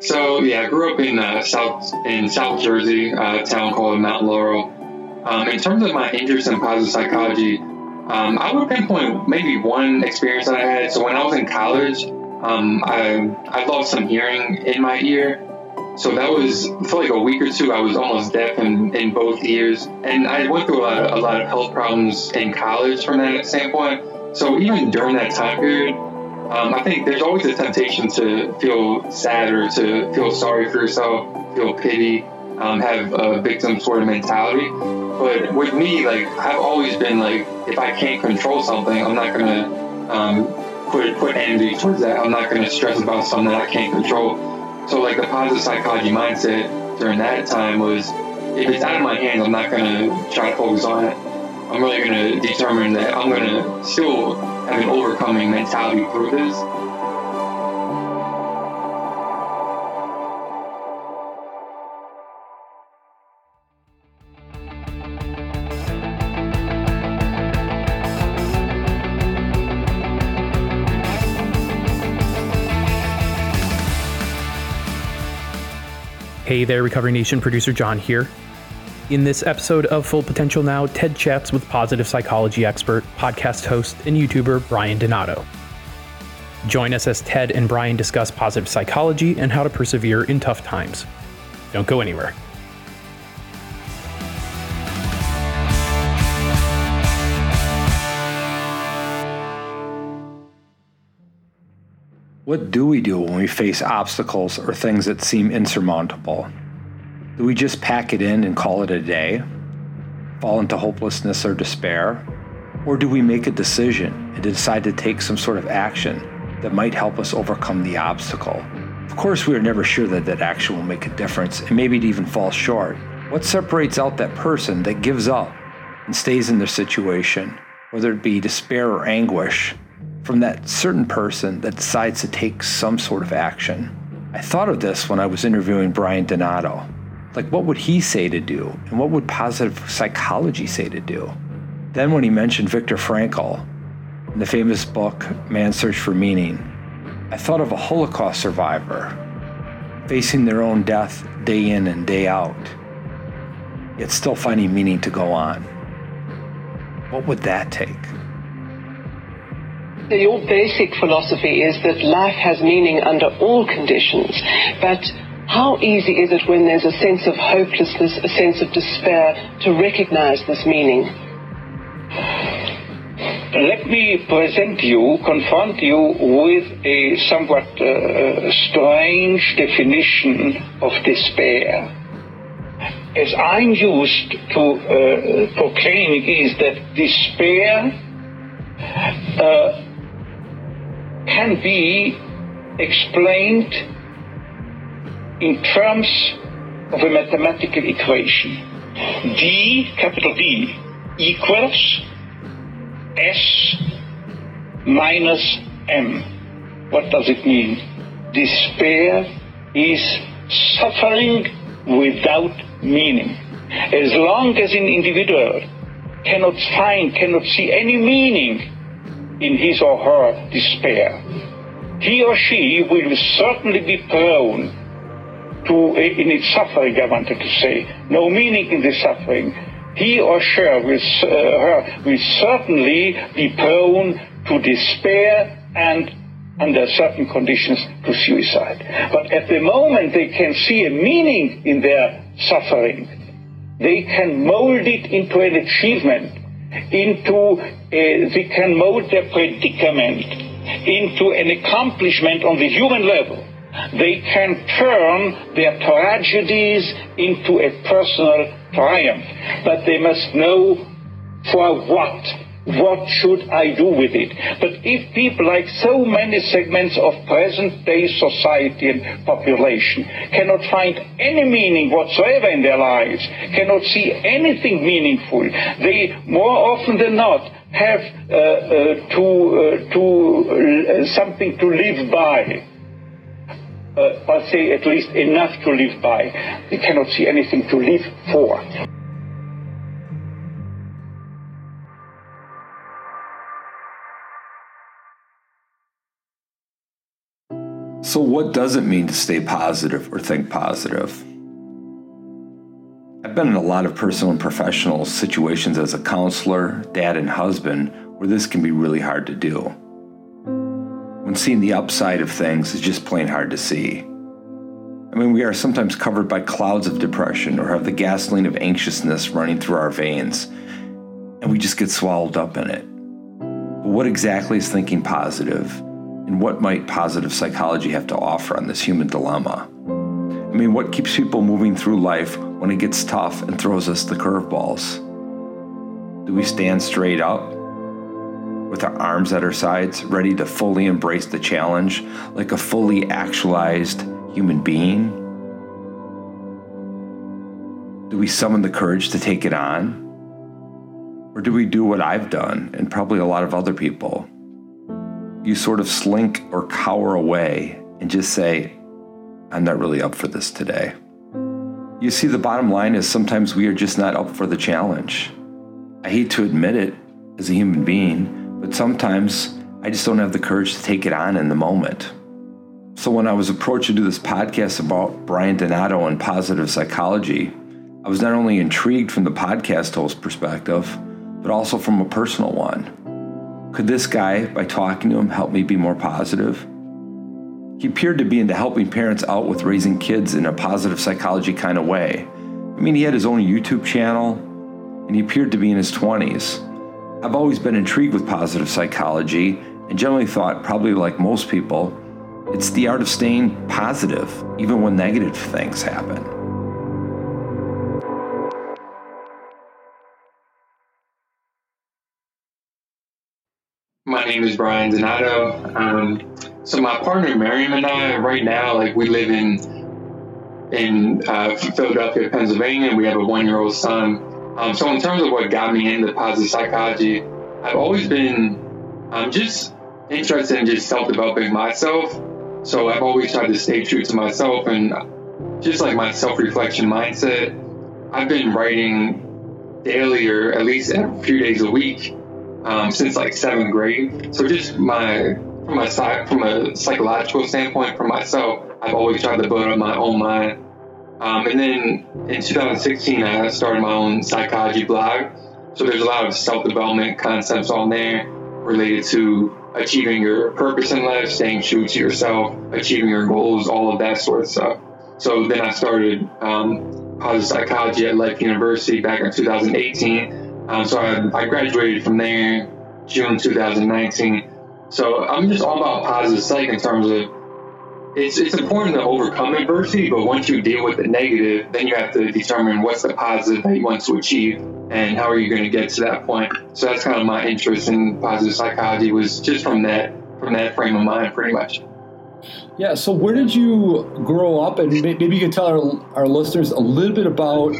So yeah, I grew up in uh, South in South Jersey, a town called Mount Laurel. Um, in terms of my interest in positive psychology, um, I would pinpoint maybe one experience that I had. So when I was in college, um, I I lost some hearing in my ear. So that was for like a week or two. I was almost deaf in, in both ears, and I went through a a lot of health problems in college from that standpoint. So even during that time period, um, I think there's always a temptation to feel sad or to feel sorry for yourself, feel pity, um, have a victim sort of mentality. But with me, like I've always been like, if I can't control something, I'm not gonna um, put put energy towards that. I'm not gonna stress about something that I can't control. So like the positive psychology mindset during that time was, if it's out of my hands, I'm not gonna try to focus on it. I'm really gonna determine that I'm gonna still have an overcoming mentality through this Hey there, Recovery Nation producer John here. In this episode of Full Potential Now, Ted chats with positive psychology expert, podcast host, and YouTuber Brian Donato. Join us as Ted and Brian discuss positive psychology and how to persevere in tough times. Don't go anywhere. What do we do when we face obstacles or things that seem insurmountable? Do we just pack it in and call it a day? Fall into hopelessness or despair? Or do we make a decision and decide to take some sort of action that might help us overcome the obstacle? Of course, we are never sure that that action will make a difference, and maybe it even falls short. What separates out that person that gives up and stays in their situation, whether it be despair or anguish, from that certain person that decides to take some sort of action. I thought of this when I was interviewing Brian Donato. Like, what would he say to do? And what would positive psychology say to do? Then, when he mentioned Viktor Frankl in the famous book, Man's Search for Meaning, I thought of a Holocaust survivor facing their own death day in and day out, yet still finding meaning to go on. What would that take? Your basic philosophy is that life has meaning under all conditions, but how easy is it when there's a sense of hopelessness, a sense of despair, to recognize this meaning? Let me present you, confront you with a somewhat uh, strange definition of despair. As I'm used to uh, proclaiming is that despair uh, can be explained in terms of a mathematical equation. D, capital D, equals S minus M. What does it mean? Despair is suffering without meaning. As long as an individual cannot find, cannot see any meaning in his or her despair. He or she will certainly be prone to, in its suffering, I wanted to say, no meaning in the suffering. He or she will, uh, her will certainly be prone to despair and under certain conditions to suicide. But at the moment they can see a meaning in their suffering, they can mold it into an achievement into, uh, they can mold their predicament into an accomplishment on the human level. They can turn their tragedies into a personal triumph, but they must know for what what should I do with it? But if people, like so many segments of present day society and population, cannot find any meaning whatsoever in their lives, cannot see anything meaningful, they more often than not have uh, uh, to, uh, to uh, something to live by. Uh, or say at least enough to live by. They cannot see anything to live for. So, what does it mean to stay positive or think positive? I've been in a lot of personal and professional situations as a counselor, dad, and husband where this can be really hard to do. When seeing the upside of things is just plain hard to see. I mean, we are sometimes covered by clouds of depression or have the gasoline of anxiousness running through our veins, and we just get swallowed up in it. But what exactly is thinking positive, and what might positive psychology have to offer on this human dilemma? I mean, what keeps people moving through life when it gets tough and throws us the curveballs? Do we stand straight up with our arms at our sides, ready to fully embrace the challenge like a fully actualized human being? Do we summon the courage to take it on? Or do we do what I've done and probably a lot of other people? You sort of slink or cower away and just say, I'm not really up for this today. You see, the bottom line is sometimes we are just not up for the challenge. I hate to admit it as a human being, but sometimes I just don't have the courage to take it on in the moment. So when I was approached to do this podcast about Brian Donato and positive psychology, I was not only intrigued from the podcast host perspective, but also from a personal one. Could this guy, by talking to him, help me be more positive? He appeared to be into helping parents out with raising kids in a positive psychology kind of way. I mean, he had his own YouTube channel, and he appeared to be in his 20s. I've always been intrigued with positive psychology and generally thought, probably like most people, it's the art of staying positive, even when negative things happen. My name is Brian Donato. Um, so my partner Miriam and I, right now, like we live in in uh, Philadelphia, Pennsylvania. We have a one-year-old son. Um, so in terms of what got me into positive psychology, I've always been um, just interested in just self-developing myself. So I've always tried to stay true to myself and just like my self-reflection mindset. I've been writing daily or at least a few days a week um, since like seventh grade. So just my from a from a psychological standpoint for myself, I've always tried to build up my own mind. Um, and then in 2016, I started my own psychology blog. So there's a lot of self-development concepts on there related to achieving your purpose in life, staying true to yourself, achieving your goals, all of that sort of stuff. So then I started um, positive psychology at Life University back in 2018. Um, so I, I graduated from there June 2019. So I'm just all about positive psych in terms of it's it's important to overcome adversity, but once you deal with the negative, then you have to determine what's the positive that you want to achieve and how are you going to get to that point. So that's kind of my interest in positive psychology was just from that from that frame of mind, pretty much. Yeah. So where did you grow up, and maybe you can tell our our listeners a little bit about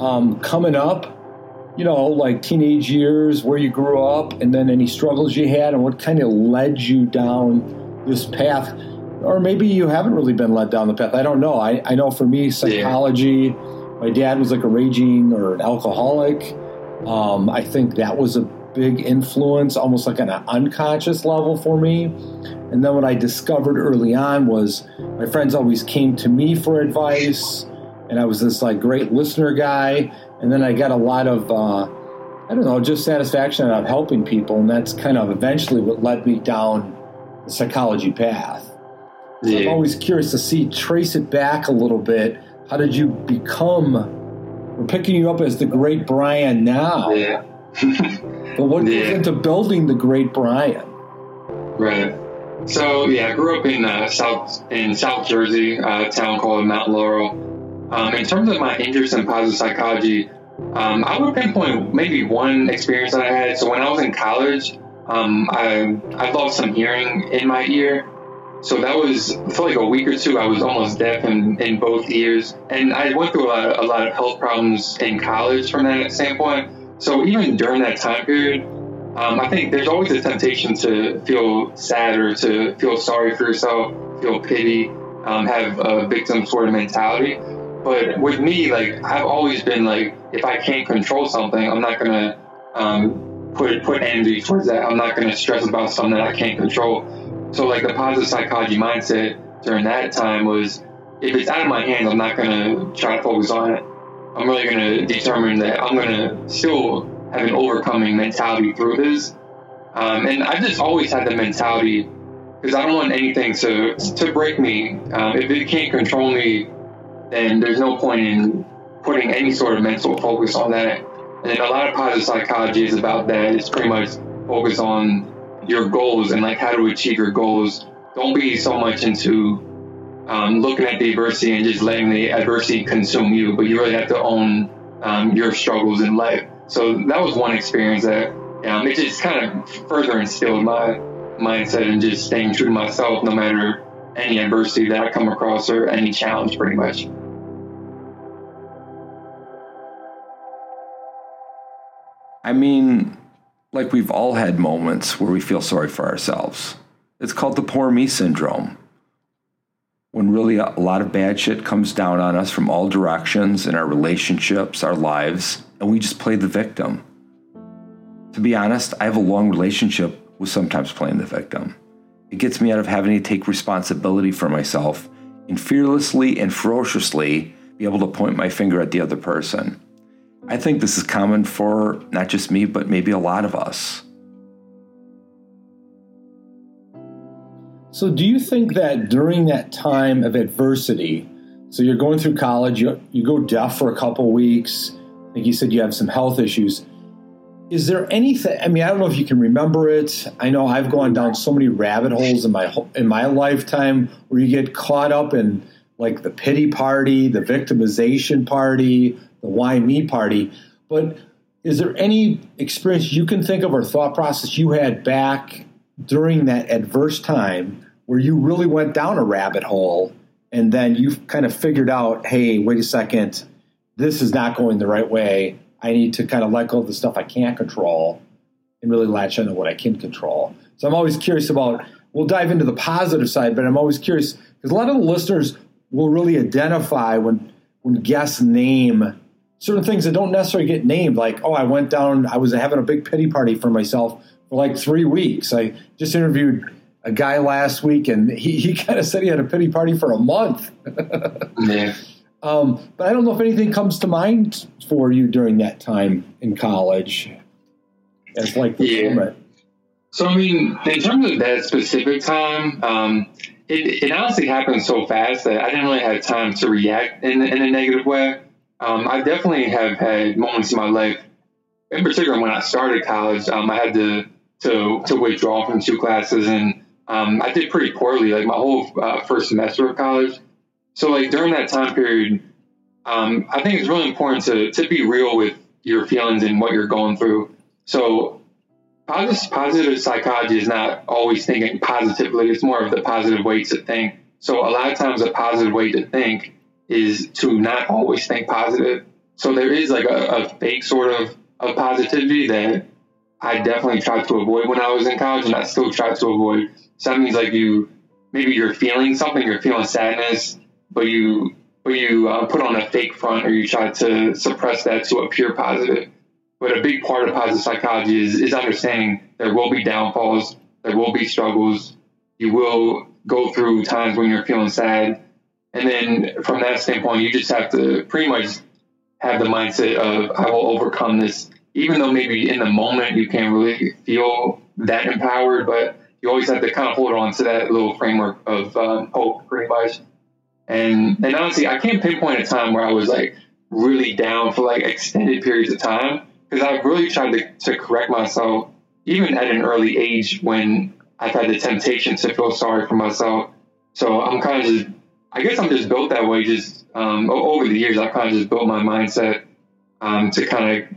um, coming up you know, like teenage years, where you grew up, and then any struggles you had, and what kind of led you down this path. Or maybe you haven't really been led down the path. I don't know. I, I know for me, psychology, my dad was like a raging or an alcoholic. Um, I think that was a big influence, almost like on an unconscious level for me. And then what I discovered early on was my friends always came to me for advice, and I was this like great listener guy and then I got a lot of uh, I don't know, just satisfaction out of helping people, and that's kind of eventually what led me down the psychology path. Yeah. I'm always curious to see, trace it back a little bit. How did you become? We're picking you up as the great Brian now. Yeah. but what yeah. goes into building the great Brian? Right. So yeah, I grew up in uh, South in South Jersey, a town called Mount Laurel. Um, in terms of my interest in positive psychology, um, I would pinpoint maybe one experience that I had. So when I was in college, um, I I lost some hearing in my ear. So that was for like a week or two. I was almost deaf in, in both ears, and I went through a lot, of, a lot of health problems in college from that standpoint. So even during that time period, um, I think there's always a temptation to feel sad or to feel sorry for yourself, feel pity, um, have a victim sort of mentality. But with me, like I've always been like, if I can't control something, I'm not gonna um, put put energy towards that. I'm not gonna stress about something that I can't control. So like the positive psychology mindset during that time was if it's out of my hands, I'm not going to try to focus on it. I'm really going to determine that I'm going to still have an overcoming mentality through this. Um, and I've just always had the mentality because I don't want anything to to break me. Um, if it can't control me, then there's no point in putting any sort of mental focus on that. And a lot of positive psychology is about that. It's pretty much focus on your goals and like how to achieve your goals. Don't be so much into um, looking at the adversity and just letting the adversity consume you, but you really have to own um, your struggles in life. So that was one experience that um, it just kind of further instilled my mindset and just staying true to myself no matter any adversity that I come across or any challenge, pretty much. I mean, like we've all had moments where we feel sorry for ourselves. It's called the poor me syndrome. When really a lot of bad shit comes down on us from all directions in our relationships, our lives, and we just play the victim. To be honest, I have a long relationship with sometimes playing the victim. It gets me out of having to take responsibility for myself and fearlessly and ferociously be able to point my finger at the other person. I think this is common for not just me, but maybe a lot of us. So, do you think that during that time of adversity, so you're going through college, you, you go deaf for a couple weeks, like you said you have some health issues. Is there anything? I mean, I don't know if you can remember it. I know I've gone down so many rabbit holes in my in my lifetime where you get caught up in like the pity party, the victimization party, the why me party. But is there any experience you can think of or thought process you had back during that adverse time where you really went down a rabbit hole and then you kind of figured out, hey, wait a second, this is not going the right way. I need to kind of let go of the stuff I can't control and really latch onto what I can control. So I'm always curious about, we'll dive into the positive side, but I'm always curious because a lot of the listeners will really identify when, when guests name certain things that don't necessarily get named, like, oh, I went down, I was having a big pity party for myself for like three weeks. I just interviewed a guy last week and he, he kind of said he had a pity party for a month. yeah. Um, but I don't know if anything comes to mind for you during that time in college as like the Yeah. moment. So, I mean, in terms of that specific time, um, it, it honestly happened so fast that I didn't really have time to react in, in a negative way. Um, I definitely have had moments in my life, in particular when I started college, um, I had to, to, to withdraw from two classes and um, I did pretty poorly, like my whole uh, first semester of college. So, like during that time period, um, I think it's really important to, to be real with your feelings and what you're going through. So, positive, positive psychology is not always thinking positively. It's more of the positive way to think. So a lot of times a positive way to think is to not always think positive. So there is like a, a fake sort of, of positivity that I definitely tried to avoid when I was in college and I still try to avoid. So that means like you, maybe you're feeling something, you're feeling sadness, but you, but you uh, put on a fake front or you try to suppress that to appear positive. But a big part of positive psychology is, is understanding there will be downfalls, there will be struggles, you will go through times when you're feeling sad. And then from that standpoint, you just have to pretty much have the mindset of, I will overcome this, even though maybe in the moment you can't really feel that empowered, but you always have to kind of hold on to that little framework of um, hope, pretty much. And, and honestly, I can't pinpoint a time where I was like really down for like extended periods of time because I've really tried to, to correct myself, even at an early age when I've had the temptation to feel sorry for myself. So I'm kind of just, I guess I'm just built that way. Just um, over the years, I kind of just built my mindset um, to kind of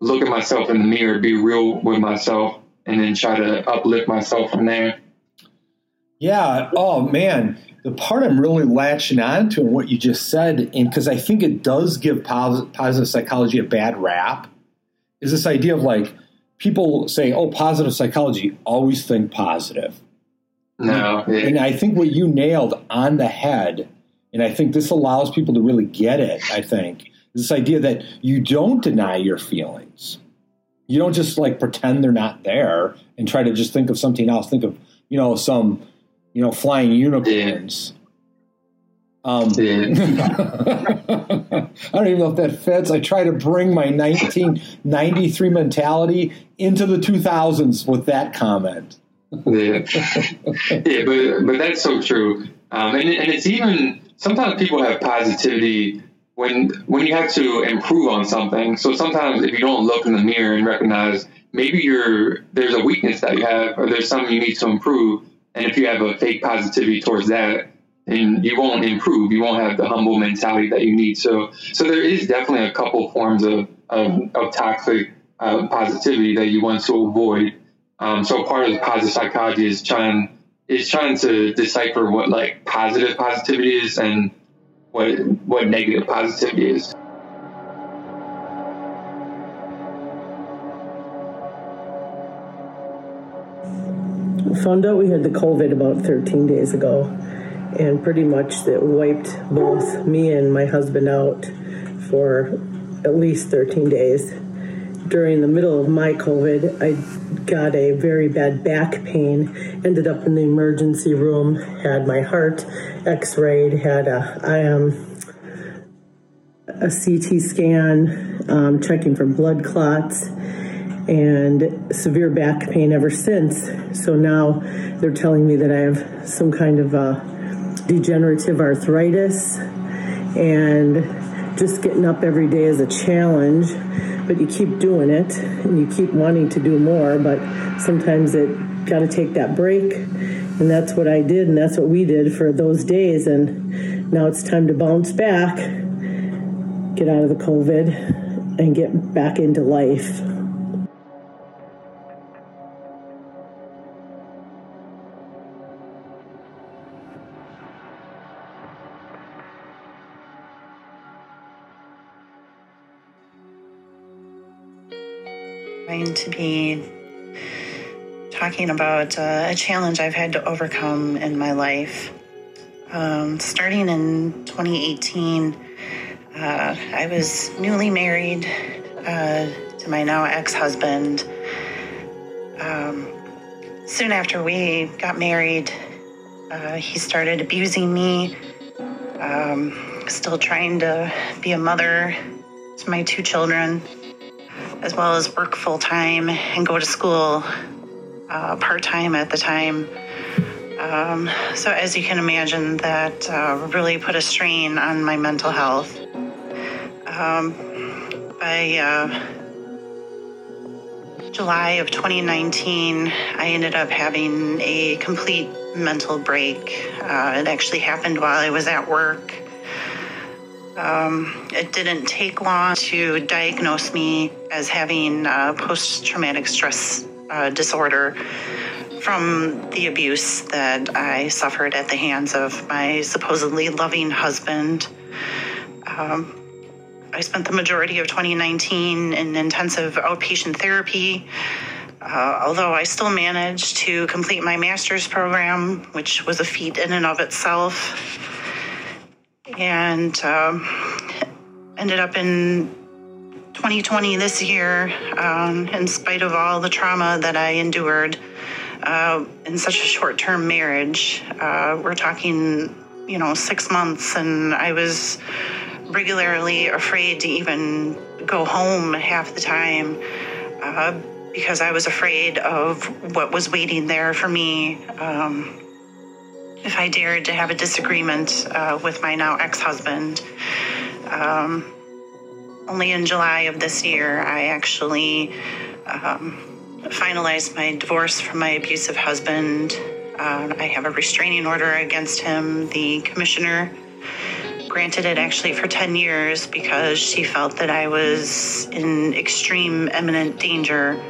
look at myself in the mirror, be real with myself, and then try to uplift myself from there. Yeah. Oh man, the part I'm really latching on to and what you just said, and because I think it does give positive psychology a bad rap, is this idea of like people say, "Oh, positive psychology, always think positive." No. And I think what you nailed on the head, and I think this allows people to really get it. I think is this idea that you don't deny your feelings. You don't just like pretend they're not there and try to just think of something else. Think of you know some you know, flying unicorns. Um, Yeah. I don't even know if that fits. I try to bring my 1993 mentality into the 2000s with that comment. Yeah, yeah, but but that's so true. Um, and and it's even sometimes people have positivity when when you have to improve on something. So sometimes if you don't look in the mirror and recognize maybe you're there's a weakness that you have or there's something you need to improve, and if you have a fake positivity towards that, then you won't improve. You won't have the humble mentality that you need. So so there is definitely a couple forms of of, of toxic uh, positivity that you want to avoid. Um, so part of positive psychology is trying is trying to decipher what like positive positivity is and what what negative positivity is. Found out we had the COVID about 13 days ago, and pretty much it wiped both me and my husband out for at least 13 days. During the middle of my COVID, I got a very bad back pain, ended up in the emergency room, had my heart x rayed, had a, I am a CT scan, um, checking for blood clots, and severe back pain ever since. So now they're telling me that I have some kind of uh, degenerative arthritis, and just getting up every day is a challenge. But you keep doing it, and you keep wanting to do more. But sometimes it got to take that break, and that's what I did, and that's what we did for those days. And now it's time to bounce back, get out of the COVID, and get back into life. Going to be talking about uh, a challenge I've had to overcome in my life. Um, starting in 2018, uh, I was newly married uh, to my now ex husband. Um, soon after we got married, uh, he started abusing me, um, still trying to be a mother to my two children as well as work full time and go to school uh, part time at the time. Um, so, as you can imagine, that uh, really put a strain on my mental health. Um, by uh, July of 2019, I ended up having a complete mental break. Uh, it actually happened while I was at work. Um, it didn't take long to diagnose me as having uh, post traumatic stress uh, disorder from the abuse that I suffered at the hands of my supposedly loving husband. Um, I spent the majority of 2019 in intensive outpatient therapy. Uh, although I still managed to complete my master's program, which was a feat in and of itself and um, ended up in 2020 this year, um, in spite of all the trauma that I endured uh, in such a short term marriage. Uh, we're talking, you know, six months, and I was regularly afraid to even go home half the time. Uh, because I was afraid of what was waiting there for me. Um, if I dared to have a disagreement uh, with my now ex husband. Um, only in July of this year, I actually um, finalized my divorce from my abusive husband. Uh, I have a restraining order against him. The commissioner granted it actually for 10 years because she felt that I was in extreme imminent danger.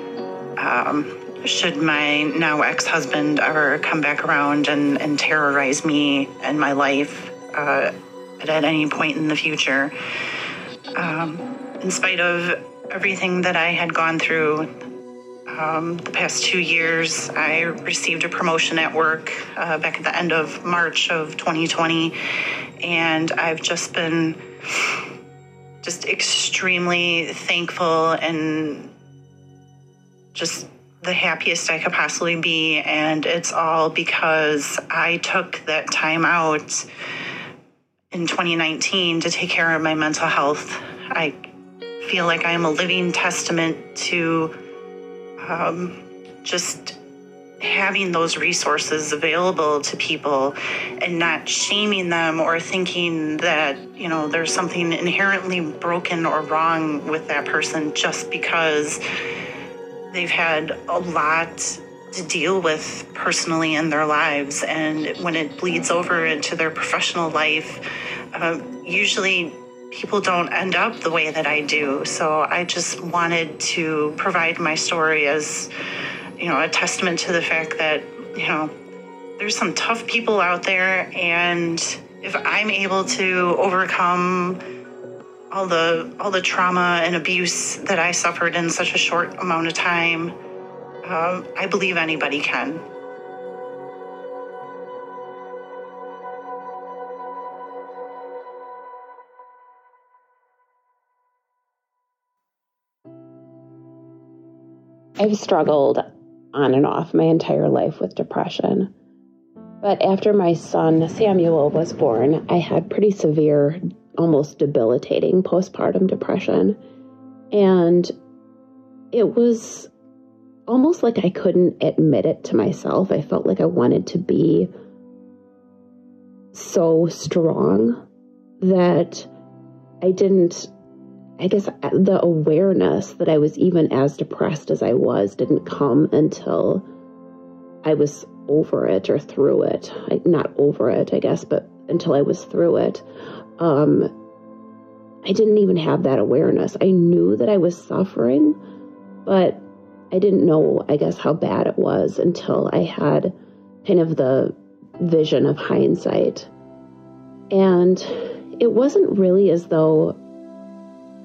Um, should my now ex husband ever come back around and, and terrorize me and my life uh, at, any point in the future. Um, in spite of everything that I had gone through um, the past two years, I received a promotion at work uh, back at the end of March of 2020, and I've just been just extremely thankful and just the happiest I could possibly be. And it's all because I took that time out in 2019 to take care of my mental health. I feel like I am a living testament to um, just having those resources available to people and not shaming them or thinking that you know there's something inherently broken or wrong with that person just because they've had a lot to deal with personally in their lives and when it bleeds over into their professional life uh, usually people don't end up the way that i do. So i just wanted to provide my story as you know, a testament to the fact that, you know, there's some tough people out there and if I'm able to overcome all the all the trauma and abuse that I suffered in such a short amount of time, uh, I believe anybody can. I've struggled on and off my entire life with depression. But after my son Samuel was born, I had pretty severe, almost debilitating postpartum depression. And it was almost like I couldn't admit it to myself. I felt like I wanted to be so strong that I didn't I guess the awareness that I was even as depressed as I was didn't come until I was over it or through it. Not over it, I guess, but until I was through it. Um, I didn't even have that awareness. I knew that I was suffering, but I didn't know, I guess, how bad it was until I had kind of the vision of hindsight. And it wasn't really as though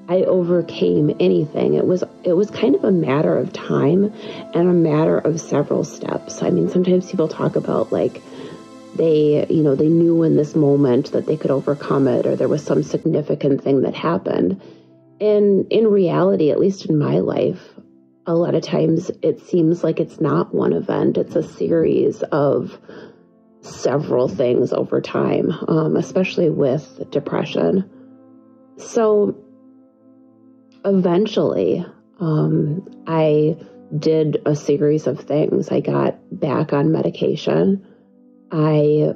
I overcame anything. It was it was kind of a matter of time and a matter of several steps. I mean, sometimes people talk about like they, you know, they knew in this moment that they could overcome it or there was some significant thing that happened. And in reality, at least in my life, a lot of times it seems like it's not one event, it's a series of several things over time, um, especially with depression. So eventually, um, I did a series of things. I got back on medication. I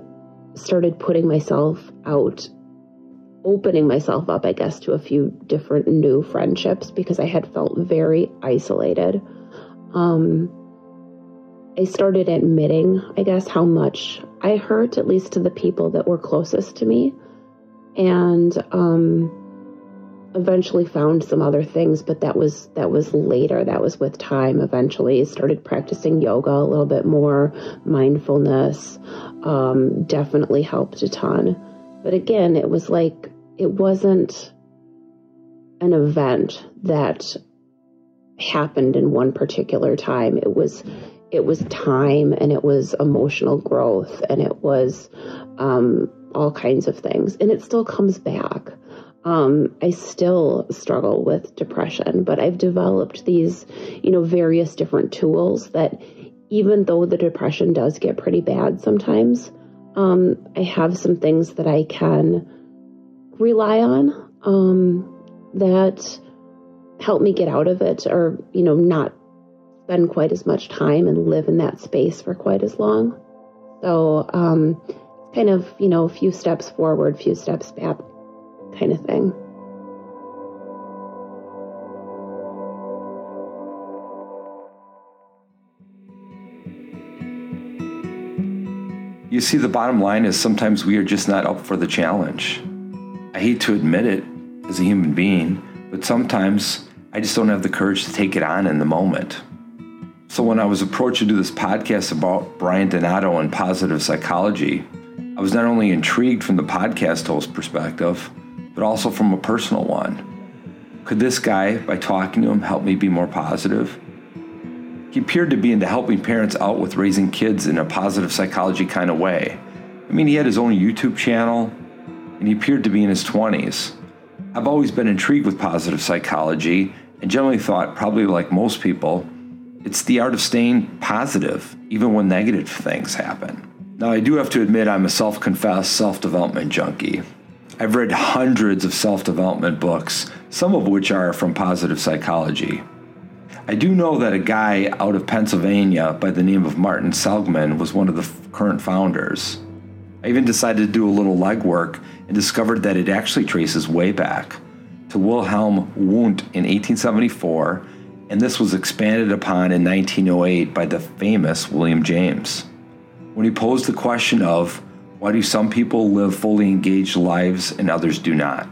started putting myself out, opening myself up, I guess, to a few different new friendships because I had felt very isolated. Um, I started admitting, I guess, how much I hurt, at least to the people that were closest to me. And um, eventually found some other things but that was that was later. That was with time. Eventually started practicing yoga a little bit more. Mindfulness um, definitely helped a ton. But again it was like it wasn't an event that happened in one particular time. It was it was time and it was emotional growth and it was um, all kinds of things. And it still comes back um, I still struggle with depression, but I've developed these, you know, various different tools that even though the depression does get pretty bad sometimes, um, I have some things that I can rely on um, that help me get out of it or, you know, not spend quite as much time and live in that space for quite as long. So, um, kind of, you know, a few steps forward, few steps back, kind of thing. You see, the bottom line is sometimes we are just not up for the challenge. I hate to admit it as a human being, but sometimes I just don't have the courage to take it on in the moment. So when I was approached to do this podcast about Brian Donato and positive psychology, I was not only intrigued from the podcast host perspective, but also from a personal one. Could this guy, by talking to him, help me be more positive? He appeared to be into helping parents out with raising kids in a positive psychology kind of way. I mean, he had his own YouTube channel, and he appeared to be in his 20s. I've always been intrigued with positive psychology and generally thought, probably like most people, It's the art of staying positive, even when negative things happen. Now, I do have to admit, I'm a self confessed self development junkie. I've read hundreds of self development books, some of which are from positive psychology. I do know that a guy out of Pennsylvania by the name of Martin Seligman was one of the f- current founders. I even decided to do a little legwork and discovered that it actually traces way back to Wilhelm Wundt in 1874, and this was expanded upon in 1908 by the famous William James. When he posed the question of why do some people live fully engaged lives and others do not?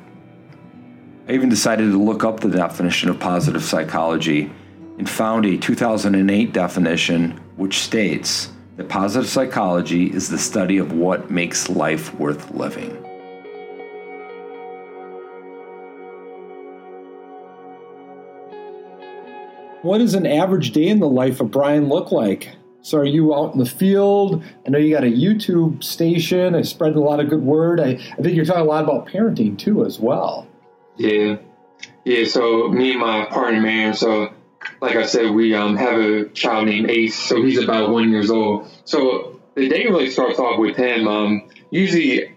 I even decided to look up the definition of positive psychology and found a 2008 definition which states that positive psychology is the study of what makes life worth living. What does an average day in the life of Brian look like? So, are you out in the field? I know you got a YouTube station. I spread a lot of good word. I, I think you're talking a lot about parenting too, as well. Yeah, yeah. So, me and my partner, man. So, like I said, we um, have a child named Ace. So he's about one years old. So the day really starts off with him. Um, usually,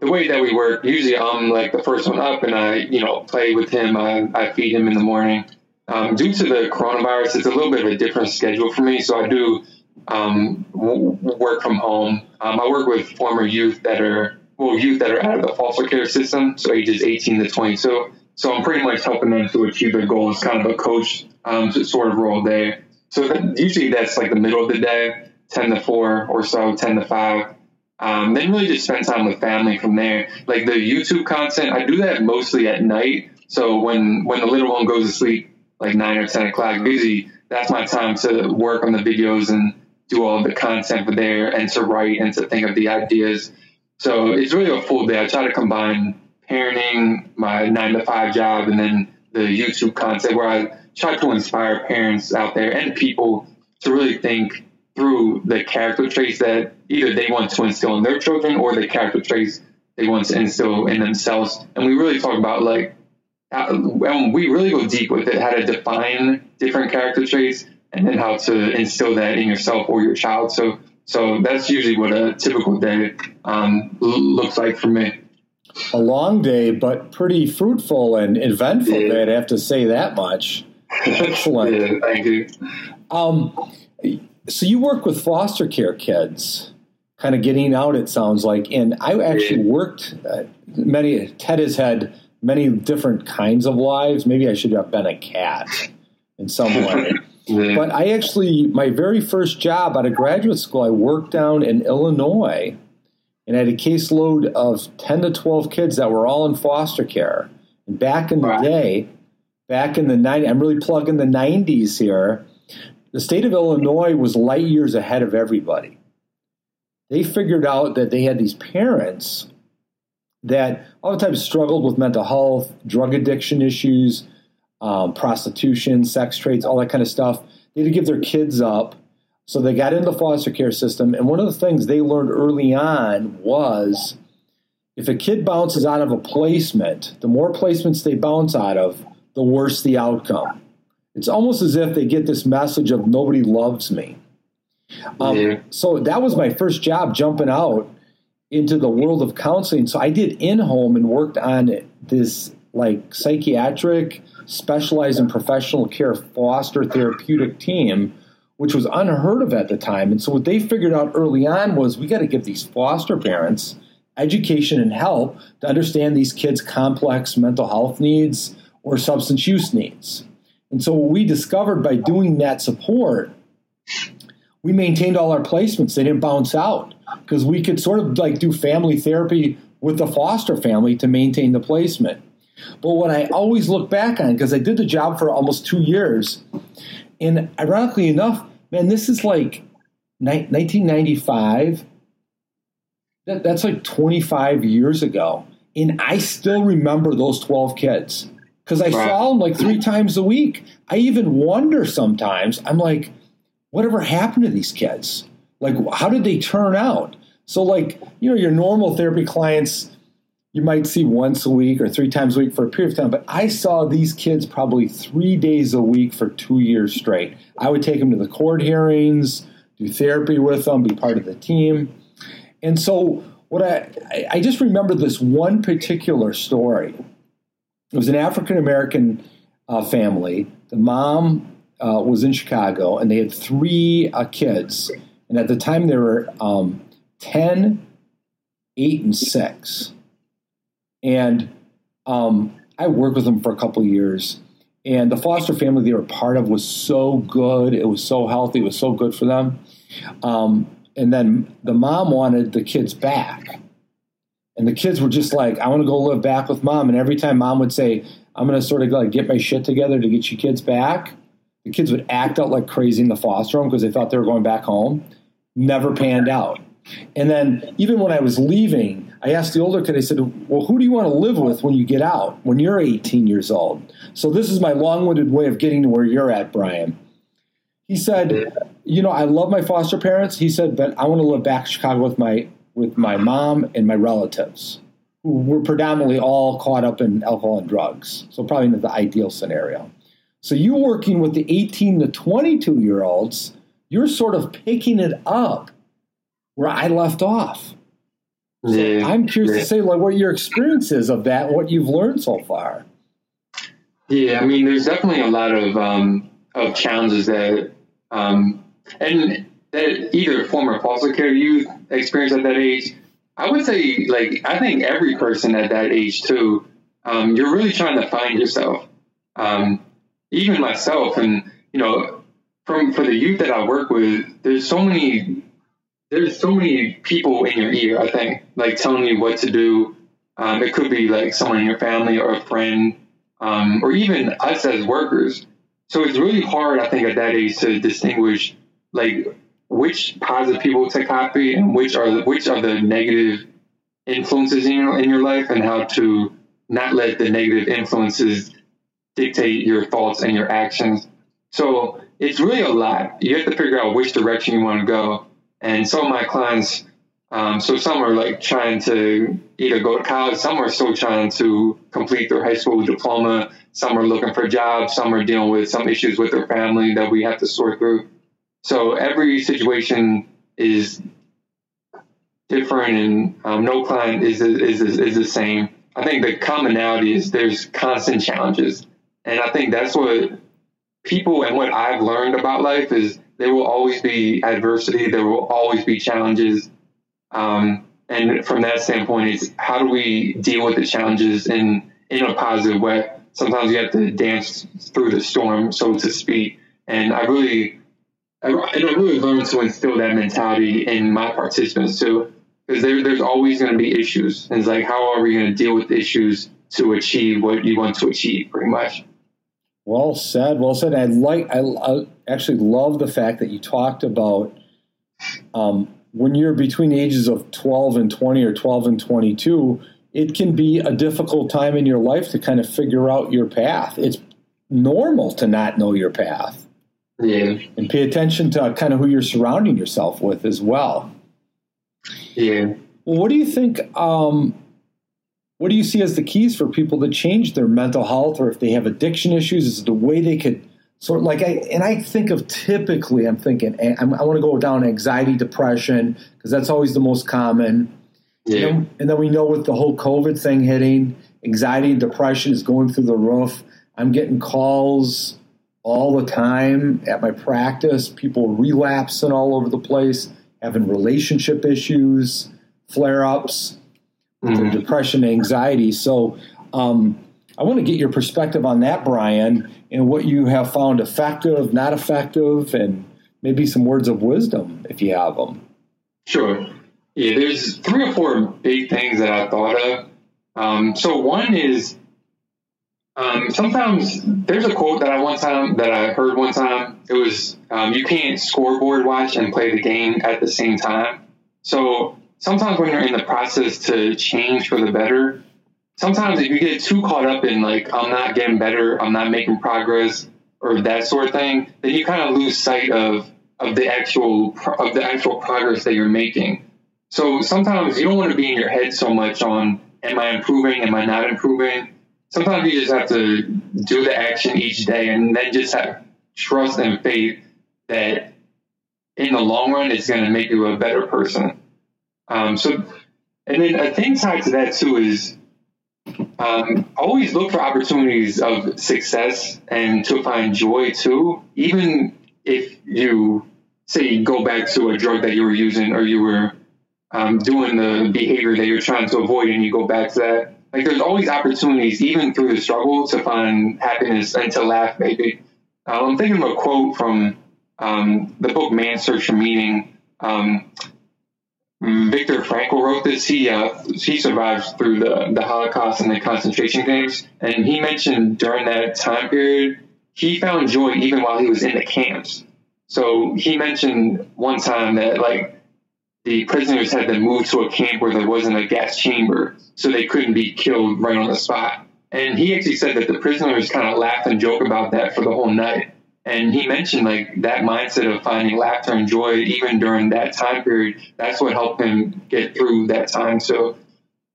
the way that we work, usually I'm like the first one up, and I, you know, play with him. I, I feed him in the morning. Um, due to the coronavirus, it's a little bit of a different schedule for me. So I do um, work from home. Um, I work with former youth that are well, youth that are out of the foster care system, so ages 18 to 22. So so I'm pretty much helping them to achieve their goals, kind of a coach um, sort of role there. So that, usually that's like the middle of the day, 10 to 4 or so, 10 to 5. Um, then really just spend time with family from there. Like the YouTube content, I do that mostly at night. So when, when the little one goes to sleep, like 9 or 10 o'clock, usually that's my time to work on the videos and do all the content for there and to write and to think of the ideas. So it's really a full day. I try to combine parenting, my nine to five job, and then the YouTube content where I try to inspire parents out there and people to really think through the character traits that either they want to instill in their children or the character traits they want to instill in themselves. And we really talk about like, and we really go deep with it, how to define different character traits and then how to instill that in yourself or your child. So, so that's usually what a typical day um, looks like for me a long day, but pretty fruitful and eventful yeah. day. I'd have to say that much. Excellent. yeah, thank you. Um, so you work with foster care kids, kind of getting out. It sounds like, and I actually yeah. worked. Uh, many Ted has had many different kinds of lives. Maybe I should have been a cat in some way. But I actually, my very first job out of graduate school, I worked down in Illinois and I had a caseload of 10 to 12 kids that were all in foster care. And back in the right. day, back in the 90s, I'm really plugging the 90s here, the state of Illinois was light years ahead of everybody. They figured out that they had these parents that oftentimes struggled with mental health, drug addiction issues, um, prostitution, sex trades, all that kind of stuff. They had to give their kids up so they got into the foster care system, and one of the things they learned early on was if a kid bounces out of a placement, the more placements they bounce out of, the worse the outcome. It's almost as if they get this message of nobody loves me. Um, yeah. So that was my first job jumping out into the world of counseling. So I did in home and worked on this like psychiatric, specialized in professional care foster therapeutic team which was unheard of at the time. And so what they figured out early on was we got to give these foster parents education and help to understand these kids' complex mental health needs or substance use needs. And so what we discovered by doing that support, we maintained all our placements. They didn't bounce out because we could sort of like do family therapy with the foster family to maintain the placement. But what I always look back on, because I did the job for almost two years, and ironically enough, man, this is like 1995. That, that's like 25 years ago. And I still remember those 12 kids because I saw them like three times a week. I even wonder sometimes, I'm like, whatever happened to these kids? Like, how did they turn out? So, like, you know, your normal therapy clients, you might see once a week or three times a week for a period of time. But I saw these kids probably three days a week for two years straight. I would take them to the court hearings, do therapy with them, be part of the team. And so, what I, I just remember this one particular story. It was an African American uh, family. The mom uh, was in Chicago, and they had three uh, kids. And at the time, they were um, 10, 8, and 6 and um, I worked with them for a couple years. And the foster family they were part of was so good. It was so healthy. It was so good for them. Um, and then the mom wanted the kids back. And the kids were just like, I want to go live back with mom. And every time mom would say, I'm going to sort of like get my shit together to get you kids back, the kids would act out like crazy in the foster home because they thought they were going back home. Never panned out. And then even when I was leaving, I asked the older kid, I said, Well, who do you want to live with when you get out, when you're 18 years old? So this is my long winded way of getting to where you're at, Brian. He said, You know, I love my foster parents. He said, But I want to live back in Chicago with my with my mom and my relatives, who were predominantly all caught up in alcohol and drugs. So probably not the ideal scenario. So you're working with the 18 to 22 year olds, you're sort of picking it up where I left off. Yeah. I'm curious yeah. to say like what your experience is of that, what you've learned so far. Yeah, I mean, there's definitely a lot of um, of challenges that, um, and that either former foster care youth experience at that age. I would say, like, I think every person at that age too, um, you're really trying to find yourself. Um, even myself, and you know, from for the youth that I work with, there's so many there's so many people in your ear, I think, like telling you what to do. Um, it could be like someone in your family or a friend, um, or even us as workers. So it's really hard, I think, at that age to distinguish like which positive people to copy and which are which are the negative influences in your in your life, and how to not let the negative influences dictate your thoughts and your actions. So it's really a lot. You have to figure out which direction you want to go. And some of my clients, um, so some are like trying to either go to college, some are still trying to complete their high school diploma, some are looking for jobs, some are dealing with some issues with their family that we have to sort through. So every situation is different, and um, no client is, is is is the same. I think the commonality is there's constant challenges, and I think that's what people and what I've learned about life is there will always be adversity. There will always be challenges. Um, and from that standpoint, it's how do we deal with the challenges in in a positive way? Sometimes you have to dance through the storm, so to speak. And I really, I, and I really learned to instill that mentality in my participants too, because there, there's always going to be issues. And it's like, how are we going to deal with issues to achieve what you want to achieve, pretty much? Well said. Well said. I like. I, I actually love the fact that you talked about um, when you're between the ages of 12 and 20 or 12 and 22. It can be a difficult time in your life to kind of figure out your path. It's normal to not know your path. Yeah. And pay attention to kind of who you're surrounding yourself with as well. Yeah. Well, what do you think? Um, what do you see as the keys for people to change their mental health or if they have addiction issues? Is the way they could sort of like I and I think of typically I'm thinking I'm, i want to go down anxiety depression because that's always the most common. Yeah. And then, and then we know with the whole COVID thing hitting anxiety and depression is going through the roof. I'm getting calls all the time at my practice people relapsing all over the place having relationship issues flare ups mm-hmm. depression, anxiety. So um, I want to get your perspective on that, Brian, and what you have found effective, not effective, and maybe some words of wisdom if you have them. Sure. Yeah, there's three or four big things that I thought of. Um, so one is um, sometimes there's a quote that I one time that I heard one time. It was um, you can't scoreboard watch and play the game at the same time. So sometimes when you're in the process to change for the better, sometimes if you get too caught up in like I'm not getting better, I'm not making progress, or that sort of thing, then you kind of lose sight of of the actual of the actual progress that you're making. So sometimes you don't want to be in your head so much on am I improving? Am I not improving? Sometimes you just have to do the action each day and then just have trust and faith that in the long run it's going to make you a better person. Um, so, and then a thing tied to that too is um, always look for opportunities of success and to find joy too, even if you say go back to a drug that you were using or you were um, doing the behavior that you're trying to avoid and you go back to that. Like there's always opportunities, even through the struggle, to find happiness and to laugh. Maybe uh, I'm thinking of a quote from um, the book Man's Search for Meaning. Um, Viktor Frankl wrote this. He uh, he survived through the, the Holocaust and the concentration camps, and he mentioned during that time period he found joy even while he was in the camps. So he mentioned one time that like the prisoners had to move to a camp where there wasn't a gas chamber, so they couldn't be killed right on the spot. And he actually said that the prisoners kind of laughed and joked about that for the whole night. And he mentioned like that mindset of finding laughter and joy even during that time period. That's what helped him get through that time. So,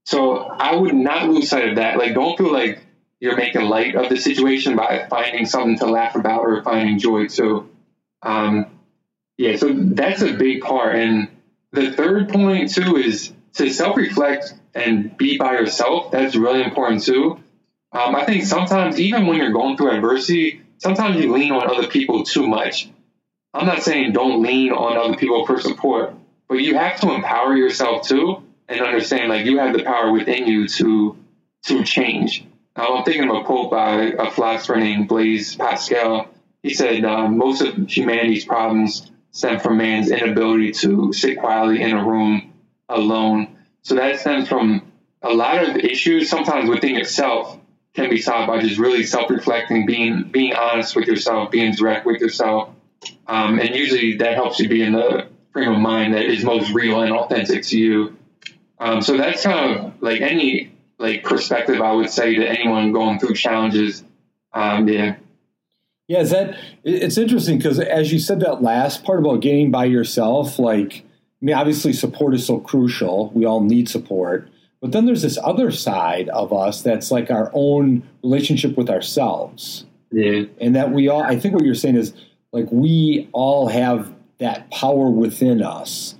so I would not lose sight of that. Like, don't feel like you're making light of the situation by finding something to laugh about or finding joy. So, um, yeah, so that's a big part. And the third point too is to self-reflect and be by yourself. That's really important too. Um, I think sometimes even when you're going through adversity, sometimes you lean on other people too much. I'm not saying don't lean on other people for support, but you have to empower yourself too and understand like you have the power within you to to change. Uh, I'm thinking of a quote by a philosopher named Blaise Pascal. He said, uh, "Most of humanity's problems stem from man's inability to sit quietly in a room alone. So that stems from a lot of issues, sometimes within yourself, can be solved by just really self-reflecting, being being honest with yourself, being direct with yourself, um, and usually that helps you be in the frame of mind that is most real and authentic to you. Um, so that's kind of like any like perspective I would say to anyone going through challenges. Um, yeah. Yeah, is that it's interesting because as you said that last part about getting by yourself, like I mean, obviously support is so crucial. We all need support. But then there's this other side of us that's like our own relationship with ourselves. Yeah. And that we all I think what you're saying is like we all have that power within us.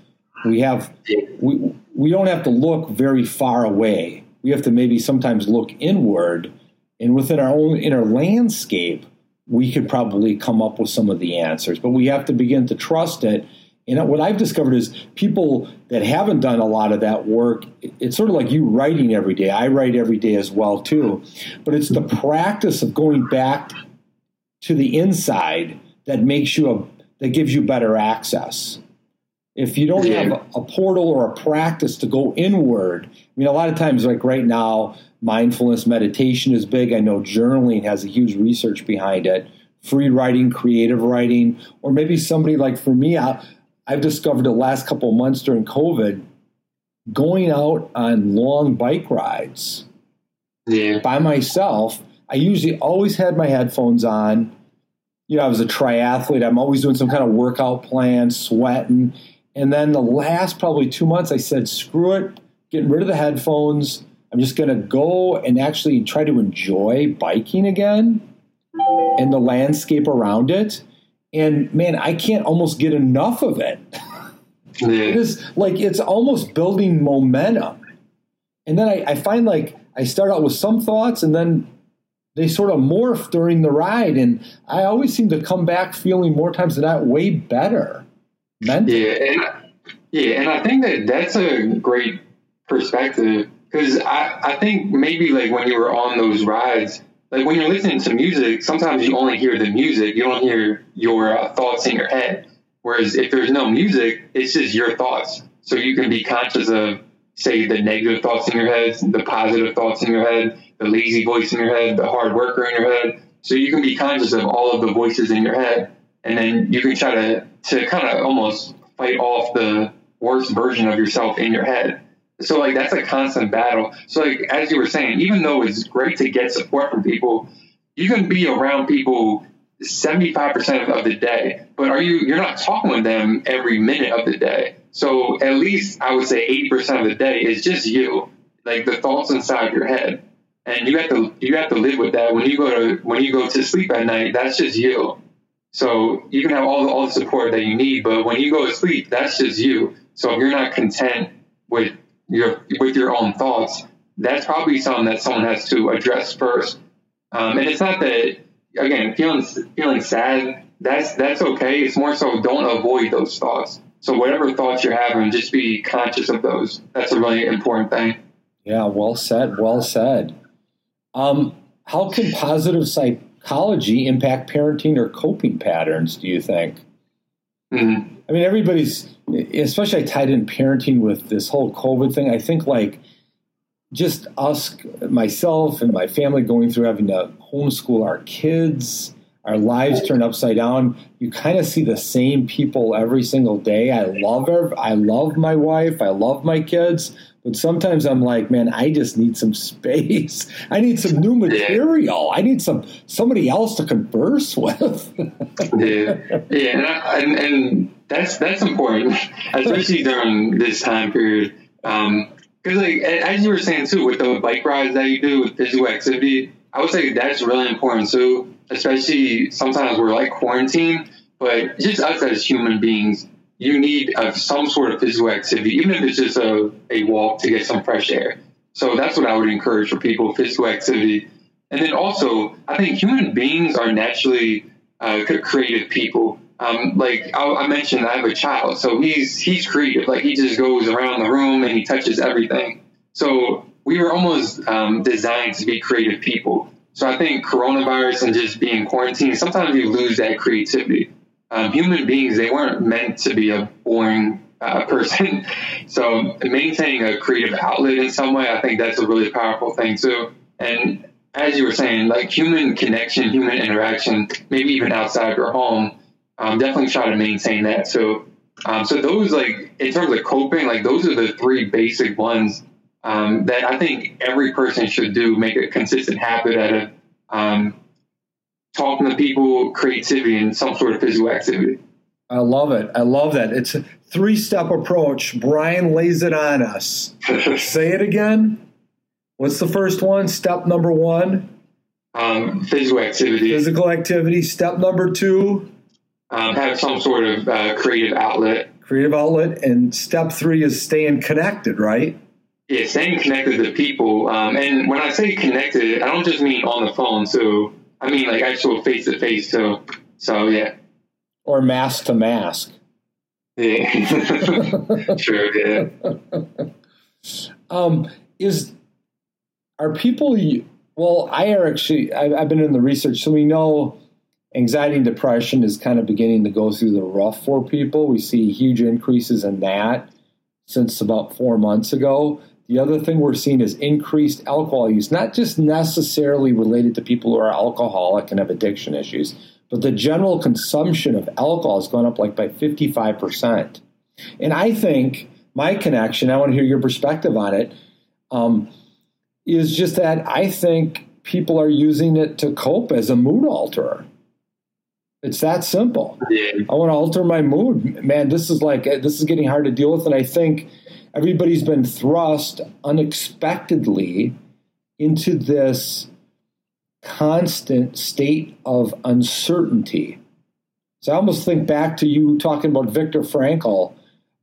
We have we we don't have to look very far away. We have to maybe sometimes look inward and within our own inner landscape we could probably come up with some of the answers, but we have to begin to trust it. And what I've discovered is people that haven't done a lot of that work, it's sort of like you writing every day. I write every day as well too, but it's the practice of going back to the inside that makes you a that gives you better access. If you don't have a, a portal or a practice to go inward, I mean, a lot of times, like right now, mindfulness meditation is big. I know journaling has a huge research behind it. Free writing, creative writing, or maybe somebody like for me, I, I've discovered the last couple of months during COVID, going out on long bike rides yeah. by myself. I usually always had my headphones on. You know, I was a triathlete. I'm always doing some kind of workout plan, sweating. And then the last probably two months, I said, screw it, getting rid of the headphones I'm just going to go and actually try to enjoy biking again and the landscape around it. And man, I can't almost get enough of it. It is like it's almost building momentum. And then I, I find like I start out with some thoughts and then they sort of morph during the ride. And I always seem to come back feeling more times than not way better. Mentally. Yeah. And, yeah. And I think that that's a great perspective because I, I think maybe like when you were on those rides, like when you're listening to music, sometimes you only hear the music, you don't hear your uh, thoughts in your head. Whereas if there's no music, it's just your thoughts. So you can be conscious of, say, the negative thoughts in your head, the positive thoughts in your head, the lazy voice in your head, the hard worker in your head. So you can be conscious of all of the voices in your head. And then you can try to, to kind of almost fight off the worst version of yourself in your head. So like that's a constant battle. So like as you were saying, even though it's great to get support from people, you can be around people 75% of the day, but are you you're not talking with them every minute of the day. So at least I would say 80% of the day is just you. like the thoughts inside your head, and you have to you have to live with that. When you go to when you go to sleep at night, that's just you. So you can have all the all the support that you need, but when you go to sleep, that's just you. So if you're not content with your with your own thoughts, that's probably something that someone has to address first. Um, and it's not that again feeling feeling sad. That's that's okay. It's more so don't avoid those thoughts. So whatever thoughts you're having, just be conscious of those. That's a really important thing. Yeah, well said. Well said. Um, how can positive psychology impact parenting or coping patterns? Do you think? Mm-hmm. I mean, everybody's, especially I tied in parenting with this whole COVID thing. I think like just us, myself and my family going through having to homeschool our kids, our lives turned upside down. You kind of see the same people every single day. I love. I love my wife. I love my kids. But sometimes I'm like, man, I just need some space. I need some new material. I need some somebody else to converse with. yeah, yeah, and, and, that's that's important, especially during this time period. Um, because like as you were saying too, with the bike rides that you do with physical activity, I would say that's really important too. Especially sometimes we're like quarantined, but just us as human beings, you need uh, some sort of physical activity, even if it's just a, a walk to get some fresh air. So that's what I would encourage for people: physical activity. And then also, I think human beings are naturally uh, creative people. Um, like I, I, mentioned, I have a child, so he's he's creative. Like he just goes around the room and he touches everything. So we were almost um, designed to be creative people. So I think coronavirus and just being quarantined, sometimes you lose that creativity. Um, human beings, they weren't meant to be a boring uh, person. so maintaining a creative outlet in some way, I think that's a really powerful thing too. And as you were saying, like human connection, human interaction, maybe even outside your home, um, definitely try to maintain that. So, um, so those like in terms of coping, like those are the three basic ones um, that I think every person should do. Make a consistent habit out of um, talking to people, creativity, and some sort of physical activity. I love it. I love that. It's a three step approach. Brian lays it on us. Say it again. What's the first one? Step number one. Um, physical activity. Physical activity. Step number two um, have some sort of uh, creative outlet. Creative outlet. And step three is staying connected, right? Yeah, staying connected to people. Um, and when I say connected, I don't just mean on the phone. So I mean like actual face to face. So so yeah. Or mask to mask. Yeah. sure. Yeah. Um, is are people? Well, I actually. I've been in the research, so we know anxiety and depression is kind of beginning to go through the rough for people. We see huge increases in that since about four months ago. The other thing we're seeing is increased alcohol use, not just necessarily related to people who are alcoholic and have addiction issues, but the general consumption of alcohol has gone up like by 55%. And I think my connection, I want to hear your perspective on it, um, is just that I think people are using it to cope as a mood alterer. It's that simple. Yeah. I want to alter my mood. Man, this is like this is getting hard to deal with and I think everybody's been thrust unexpectedly into this constant state of uncertainty. So I almost think back to you talking about Viktor Frankl.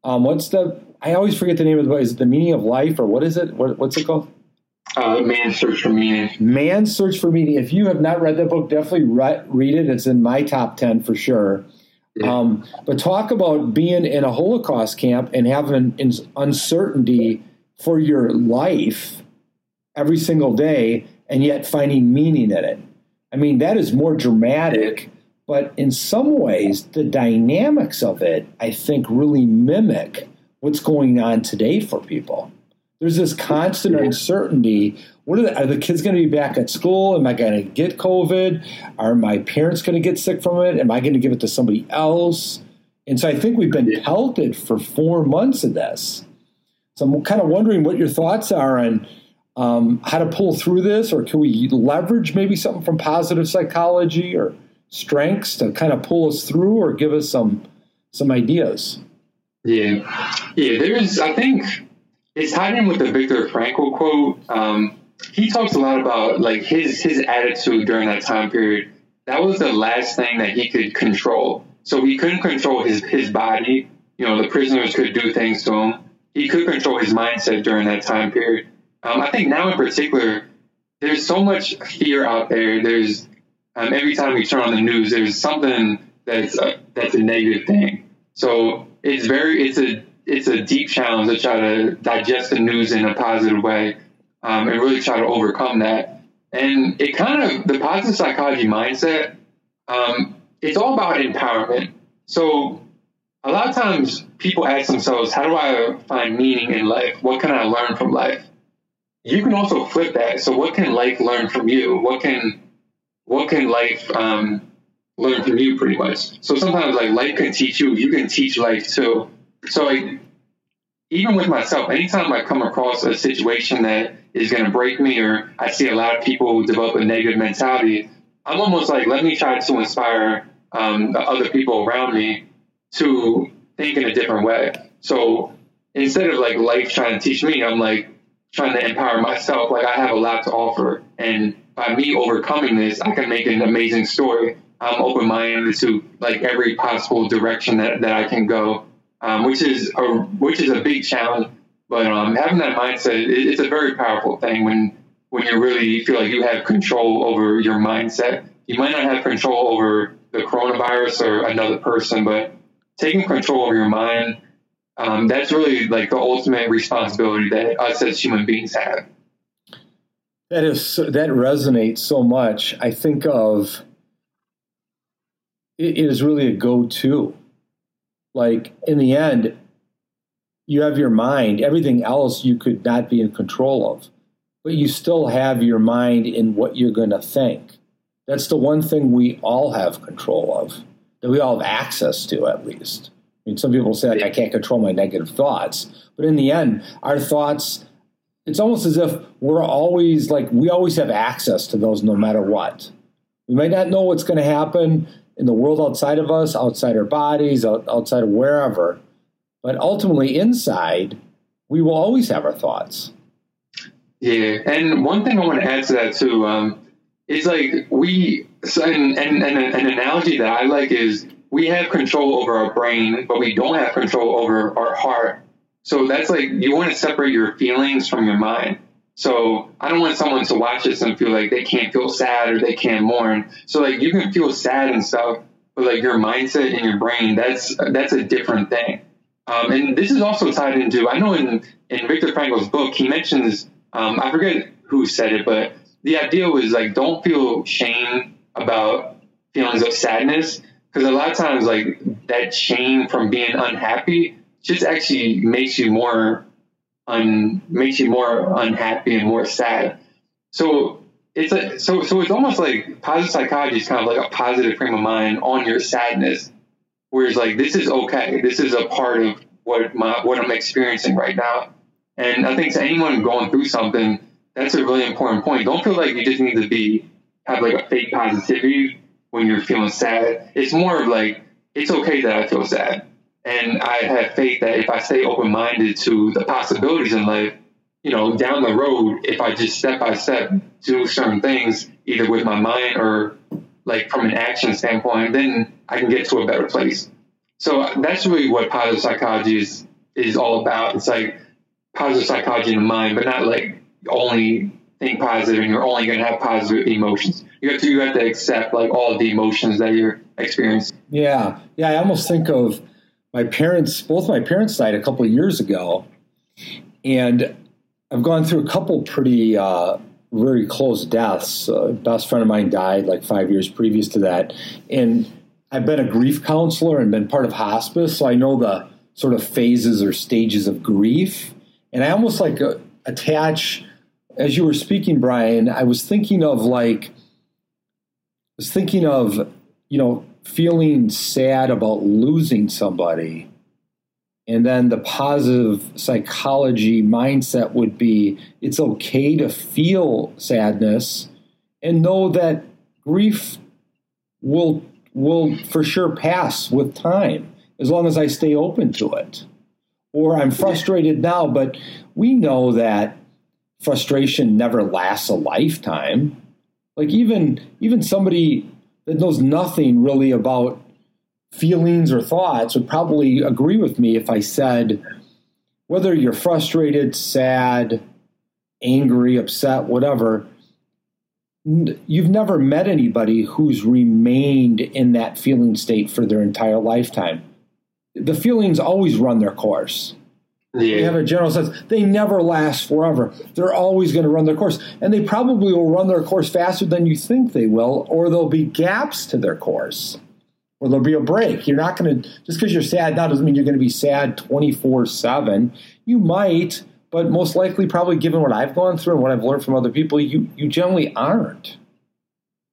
Um, what's the? I always forget the name of the book. Is it the meaning of life or what is it? What, what's it called? Uh, Man's Search for Meaning. Man's Search for Meaning. If you have not read that book, definitely re- read it. It's in my top 10 for sure. Yeah. Um, but talk about being in a Holocaust camp and having uncertainty for your life every single day and yet finding meaning in it. I mean, that is more dramatic, but in some ways, the dynamics of it, I think, really mimic what's going on today for people. There's this constant uncertainty. What are the, are the kids going to be back at school? Am I going to get COVID? Are my parents going to get sick from it? Am I going to give it to somebody else? And so I think we've been pelted for four months of this. So I'm kind of wondering what your thoughts are on um, how to pull through this, or can we leverage maybe something from positive psychology or strengths to kind of pull us through, or give us some some ideas? Yeah, yeah. There's, I think it's tied in with the Viktor Frankl quote. Um, he talks a lot about like his his attitude during that time period. That was the last thing that he could control. So he couldn't control his his body. You know, the prisoners could do things to him. He could control his mindset during that time period. Um, I think now in particular, there's so much fear out there. There's um, every time you turn on the news, there's something that's a, that's a negative thing. So it's very it's a it's a deep challenge to try to digest the news in a positive way um, and really try to overcome that. And it kind of the positive psychology mindset. Um, it's all about empowerment. So a lot of times people ask themselves, "How do I find meaning in life? What can I learn from life?" You can also flip that. So what can life learn from you? What can what can life um, learn from you pretty much. So sometimes like life can teach you, you can teach life too. So like even with myself, anytime I come across a situation that is going to break me, or I see a lot of people develop a negative mentality, I'm almost like, let me try to inspire um, the other people around me to think in a different way. So instead of like life trying to teach me, I'm like trying to empower myself. Like I have a lot to offer, and by me overcoming this, I can make an amazing story. I'm open minded to like every possible direction that, that I can go, um, which is a which is a big challenge. But um, having that mindset, it, it's a very powerful thing when when you really feel like you have control over your mindset. You might not have control over the coronavirus or another person, but taking control over your mind, um, that's really like the ultimate responsibility that us as human beings have. That is that resonates so much. I think of it is really a go-to. Like in the end, you have your mind. Everything else you could not be in control of, but you still have your mind in what you're going to think. That's the one thing we all have control of, that we all have access to, at least. I mean, some people say like I can't control my negative thoughts, but in the end, our thoughts it's almost as if we're always like we always have access to those no matter what. We might not know what's going to happen in the world outside of us, outside our bodies, outside of wherever, but ultimately inside, we will always have our thoughts. Yeah, and one thing I want to add to that too um, is like we, so, and, and, and an analogy that I like is we have control over our brain, but we don't have control over our heart so that's like you want to separate your feelings from your mind. So I don't want someone to watch this and feel like they can't feel sad or they can't mourn. So like you can feel sad and stuff, but like your mindset and your brain, that's that's a different thing. Um, and this is also tied into I know in in Viktor Frankl's book he mentions um, I forget who said it, but the idea was like don't feel shame about feelings of sadness because a lot of times like that shame from being unhappy just actually makes you more un makes you more unhappy and more sad. So it's a, so so it's almost like positive psychology is kind of like a positive frame of mind on your sadness, whereas like this is okay. This is a part of what my what I'm experiencing right now. And I think to anyone going through something, that's a really important point. Don't feel like you just need to be have like a fake positivity when you're feeling sad. It's more of like it's okay that I feel sad. And I have faith that if I stay open minded to the possibilities in life, you know, down the road, if I just step by step do certain things, either with my mind or like from an action standpoint, then I can get to a better place. So that's really what positive psychology is is all about. It's like positive psychology in the mind, but not like only think positive and you're only going to have positive emotions. You have to you have to accept like all the emotions that you're experiencing. Yeah, yeah. I almost think of my parents, both my parents died a couple of years ago, and I've gone through a couple pretty uh, very close deaths. A best friend of mine died like five years previous to that, and I've been a grief counselor and been part of hospice, so I know the sort of phases or stages of grief. And I almost like uh, attach, as you were speaking, Brian, I was thinking of like, I was thinking of, you know, feeling sad about losing somebody. And then the positive psychology mindset would be it's okay to feel sadness and know that grief will will for sure pass with time as long as I stay open to it. or I'm frustrated now, but we know that frustration never lasts a lifetime. Like even even somebody that knows nothing really about feelings or thoughts would probably agree with me if I said whether you're frustrated, sad, angry, upset, whatever, you've never met anybody who's remained in that feeling state for their entire lifetime. The feelings always run their course. Yeah. They have a general sense. They never last forever. They're always going to run their course. And they probably will run their course faster than you think they will, or there'll be gaps to their course, or there'll be a break. You're not going to, just because you're sad now doesn't mean you're going to be sad 24 7. You might, but most likely, probably given what I've gone through and what I've learned from other people, you, you generally aren't.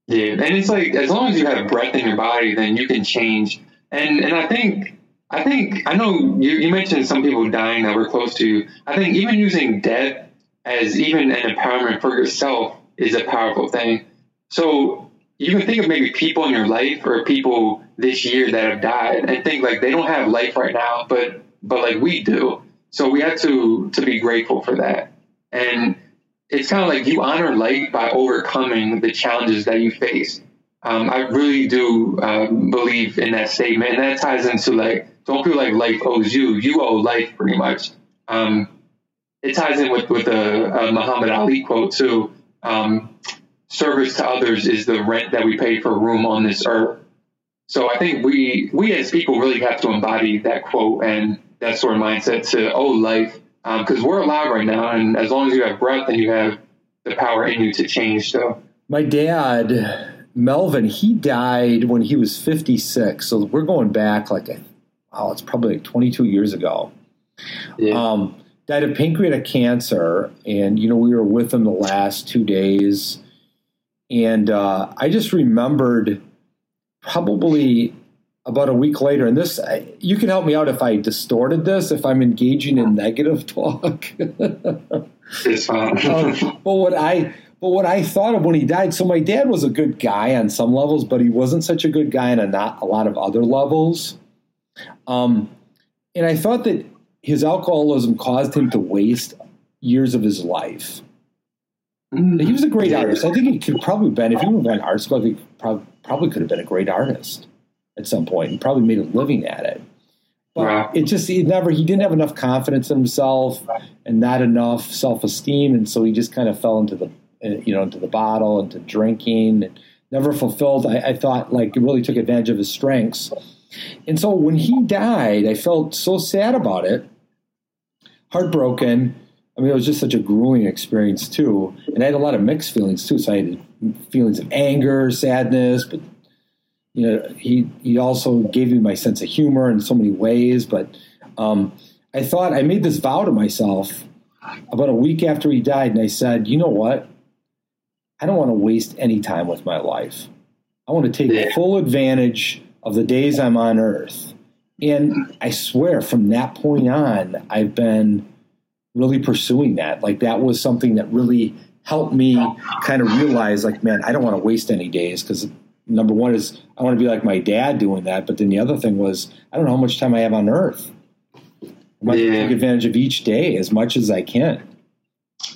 Yeah. And it's like, as long as you have breath in your body, then you can change. And, and I think, I think I know you, you mentioned some people dying that were close to you. I think even using death as even an empowerment for yourself is a powerful thing. So you can think of maybe people in your life or people this year that have died and think like they don't have life right now, but but like we do. So we have to to be grateful for that. And it's kind of like you honor life by overcoming the challenges that you face. Um, I really do uh, believe in that statement, and that ties into like don't feel like life owes you. You owe life pretty much. Um, it ties in with with a, a Muhammad Ali quote too. Um, service to others is the rent that we pay for room on this earth. So I think we we as people really have to embody that quote and that sort of mindset to owe life because um, we're alive right now, and as long as you have breath and you have the power in you to change. So my dad, Melvin, he died when he was 56. So we're going back like a oh, it's probably like 22 years ago. Yeah. Um, died of pancreatic cancer, and you know we were with him the last two days, and uh, I just remembered probably about a week later, and this you can help me out if I distorted this, if I'm engaging in negative talk. it's fine. um, but what I but what I thought of when he died, so my dad was a good guy on some levels, but he wasn't such a good guy on a not a lot of other levels. Um, and I thought that his alcoholism caused him to waste years of his life. Mm. He was a great artist. I think he could probably been, if he would have been art school, he probably, probably could have been a great artist at some point and probably made a living at it. But it just, he never, he didn't have enough confidence in himself and not enough self esteem. And so he just kind of fell into the, you know, into the bottle, into drinking, and never fulfilled. I, I thought like really took advantage of his strengths and so when he died, I felt so sad about it, heartbroken. I mean, it was just such a grueling experience too, and I had a lot of mixed feelings too. So I had feelings of anger, sadness, but you know, he he also gave me my sense of humor in so many ways. But um, I thought I made this vow to myself about a week after he died, and I said, you know what? I don't want to waste any time with my life. I want to take full advantage of the days I'm on earth. And I swear from that point on, I've been really pursuing that. Like that was something that really helped me kind of realize like, man, I don't want to waste any days because number one is I want to be like my dad doing that. But then the other thing was I don't know how much time I have on earth. I might yeah. take advantage of each day as much as I can.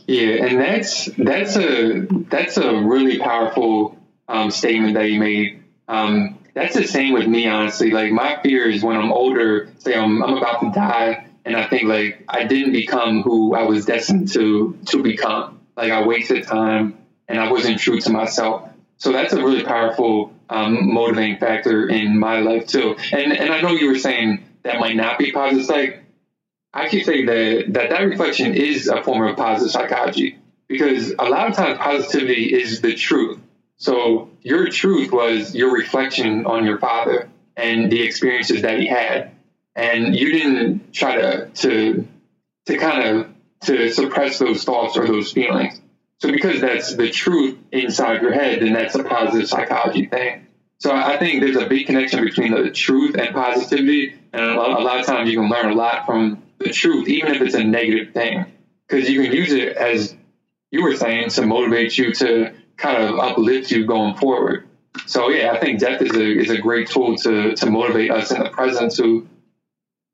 Yeah, and that's that's a that's a really powerful um, statement that you made. Um, that's the same with me, honestly. Like my fear is when I'm older, say I'm, I'm about to die, and I think like I didn't become who I was destined to to become. Like I wasted time and I wasn't true to myself. So that's a really powerful um, motivating factor in my life too. And and I know you were saying that might not be positive. Like I actually say that that that reflection is a form of positive psychology because a lot of times positivity is the truth. So your truth was your reflection on your father and the experiences that he had. And you didn't try to to to kind of to suppress those thoughts or those feelings. So because that's the truth inside your head, then that's a positive psychology thing. So I think there's a big connection between the truth and positivity, and a lot, a lot of times you can learn a lot from the truth, even if it's a negative thing, because you can use it as you were saying to motivate you to kind of uplift you going forward. So yeah, I think death is a is a great tool to to motivate us in the present to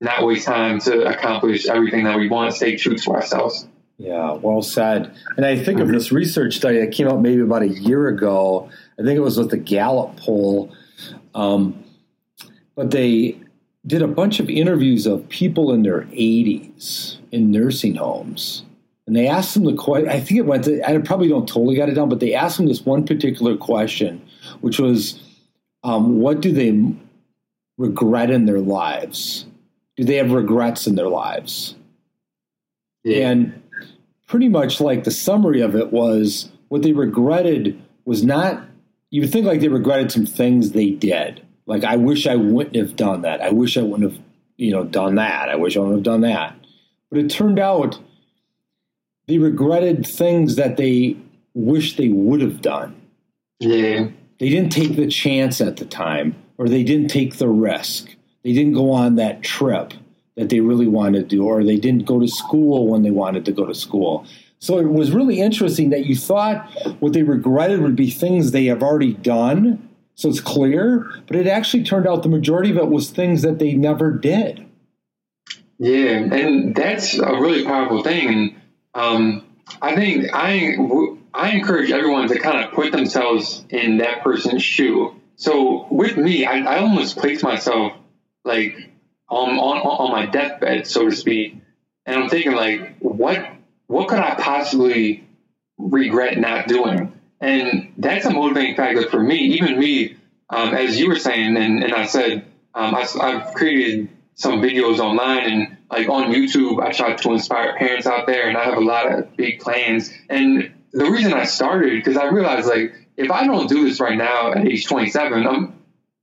not waste time to accomplish everything that we want, to stay true to ourselves. Yeah, well said. And I think of this research study that came out maybe about a year ago. I think it was with the Gallup poll. Um, but they did a bunch of interviews of people in their 80s in nursing homes. And they asked them the question, I think it went to, I probably don't totally got it down, but they asked them this one particular question, which was, um, what do they regret in their lives? Do they have regrets in their lives? Yeah. And pretty much like the summary of it was what they regretted was not, you would think like they regretted some things they did. Like, I wish I wouldn't have done that. I wish I wouldn't have, you know, done that. I wish I wouldn't have done that. But it turned out they regretted things that they wish they would have done. Yeah. They didn't take the chance at the time, or they didn't take the risk. They didn't go on that trip that they really wanted to do, or they didn't go to school when they wanted to go to school. So it was really interesting that you thought what they regretted would be things they have already done. So it's clear, but it actually turned out the majority of it was things that they never did. Yeah, and that's a really powerful thing. And um, I think I I encourage everyone to kind of put themselves in that person's shoe. So with me, I, I almost place myself like on, on on my deathbed, so to speak, and I'm thinking like, what what could I possibly regret not doing? And that's a motivating factor for me. Even me, um, as you were saying, and, and I said, um, I, I've created some videos online and like on YouTube, I try to inspire parents out there, and I have a lot of big plans. And the reason I started because I realized like if I don't do this right now at age 27, I'm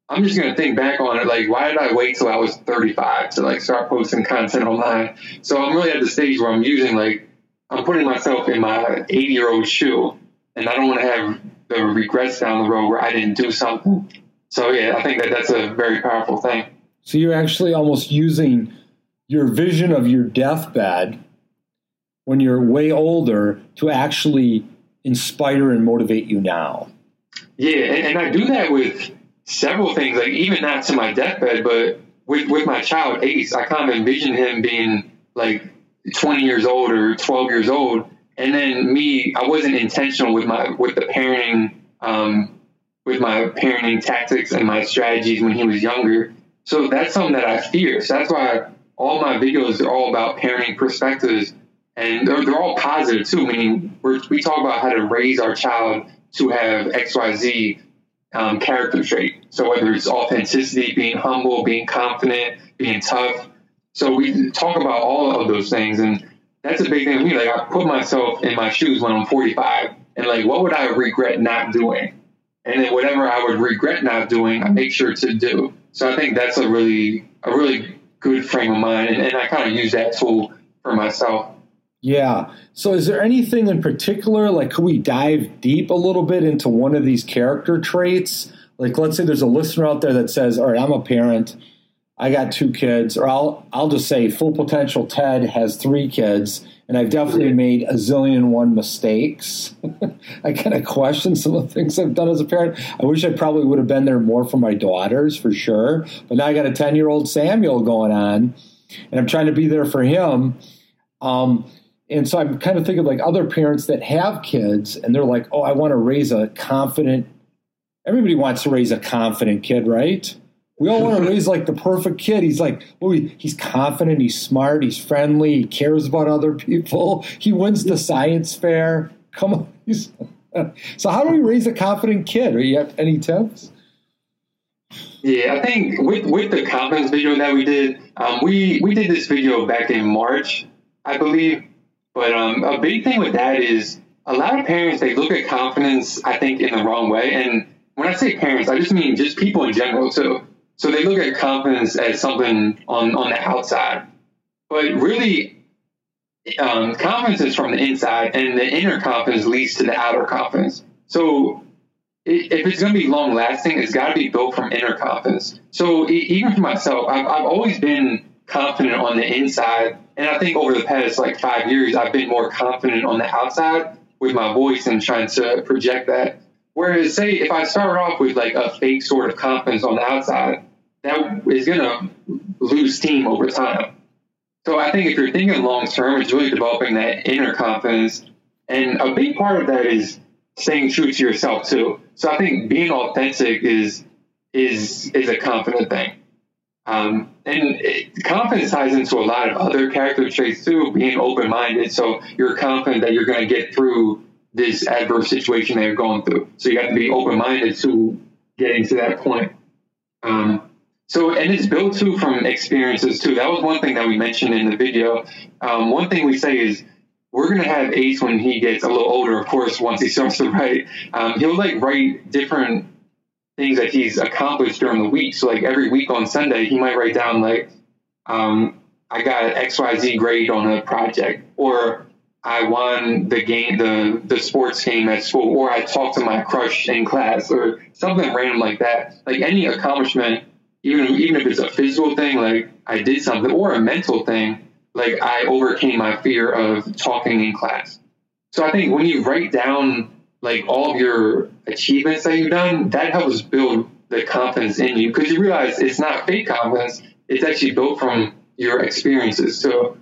I'm just gonna think back on it like why did I wait till I was 35 to like start posting content online? So I'm really at the stage where I'm using like I'm putting myself in my 80 year old shoe, and I don't want to have the regrets down the road where I didn't do something. So yeah, I think that that's a very powerful thing. So you're actually almost using your vision of your deathbed when you're way older to actually inspire and motivate you now. Yeah, and, and I do that with several things, like even not to my deathbed, but with, with my child Ace, I kind of envision him being like 20 years old or 12 years old. And then me, I wasn't intentional with my, with the parenting, um, with my parenting tactics and my strategies when he was younger. So that's something that I fear. So that's why all my videos are all about parenting perspectives and they're, they're all positive too, meaning we talk about how to raise our child to have XYZ um, character trait. So whether it's authenticity, being humble, being confident, being tough. So we talk about all of those things. And that's a big thing for me. Like I put myself in my shoes when I'm 45 and like, what would I regret not doing? And then whatever I would regret not doing, I make sure to do. So I think that's a really, a really good frame of mind. And, and I kind of use that tool for myself. Yeah. So, is there anything in particular? Like, could we dive deep a little bit into one of these character traits? Like, let's say there's a listener out there that says, "All right, I'm a parent. I got two kids," or I'll I'll just say, "Full potential Ted has three kids, and I've definitely made a zillion one mistakes." I kind of question some of the things I've done as a parent. I wish I probably would have been there more for my daughters, for sure. But now I got a ten year old Samuel going on, and I'm trying to be there for him. Um, and so I'm kind of thinking like other parents that have kids and they're like, oh, I want to raise a confident. Everybody wants to raise a confident kid, right? We all want to raise like the perfect kid. He's like, oh, he's confident, he's smart, he's friendly, he cares about other people, he wins the science fair. Come on. so, how do we raise a confident kid? Are you have any tips? Yeah, I think with with the confidence video that we did, um, we we did this video back in March, I believe, but um, a big thing with that is a lot of parents they look at confidence, I think, in the wrong way. And when I say parents, I just mean just people in general too. So they look at confidence as something on on the outside, but really, um, confidence is from the inside, and the inner confidence leads to the outer confidence. So if it's going to be long lasting, it's got to be built from inner confidence. So even for myself, I've, I've always been confident on the inside. And I think over the past like five years, I've been more confident on the outside with my voice and trying to project that. Whereas, say, if I start off with like a fake sort of confidence on the outside, that is going to lose steam over time. So I think if you're thinking long term, it's really developing that inner confidence. And a big part of that is staying true to yourself too. So I think being authentic is is is a confident thing. Um, and it, confidence ties into a lot of other character traits too, being open minded. So you're confident that you're going to get through this adverse situation that you're going through. So you have to be open minded to getting to that point. Um, so, and it's built too from experiences too. That was one thing that we mentioned in the video. Um, one thing we say is we're going to have Ace when he gets a little older, of course, once he starts to write. Um, he'll like write different things that he's accomplished during the week. So, like every week on Sunday, he might write down, like, um, I got an XYZ grade on a project, or I won the game, the the sports game at school, or I talked to my crush in class, or something random like that. Like any accomplishment, even even if it's a physical thing, like I did something, or a mental thing, like I overcame my fear of talking in class. So I think when you write down like all of your achievements that you've done, that helps build the confidence in you because you realize it's not fake confidence; it's actually built from your experiences. So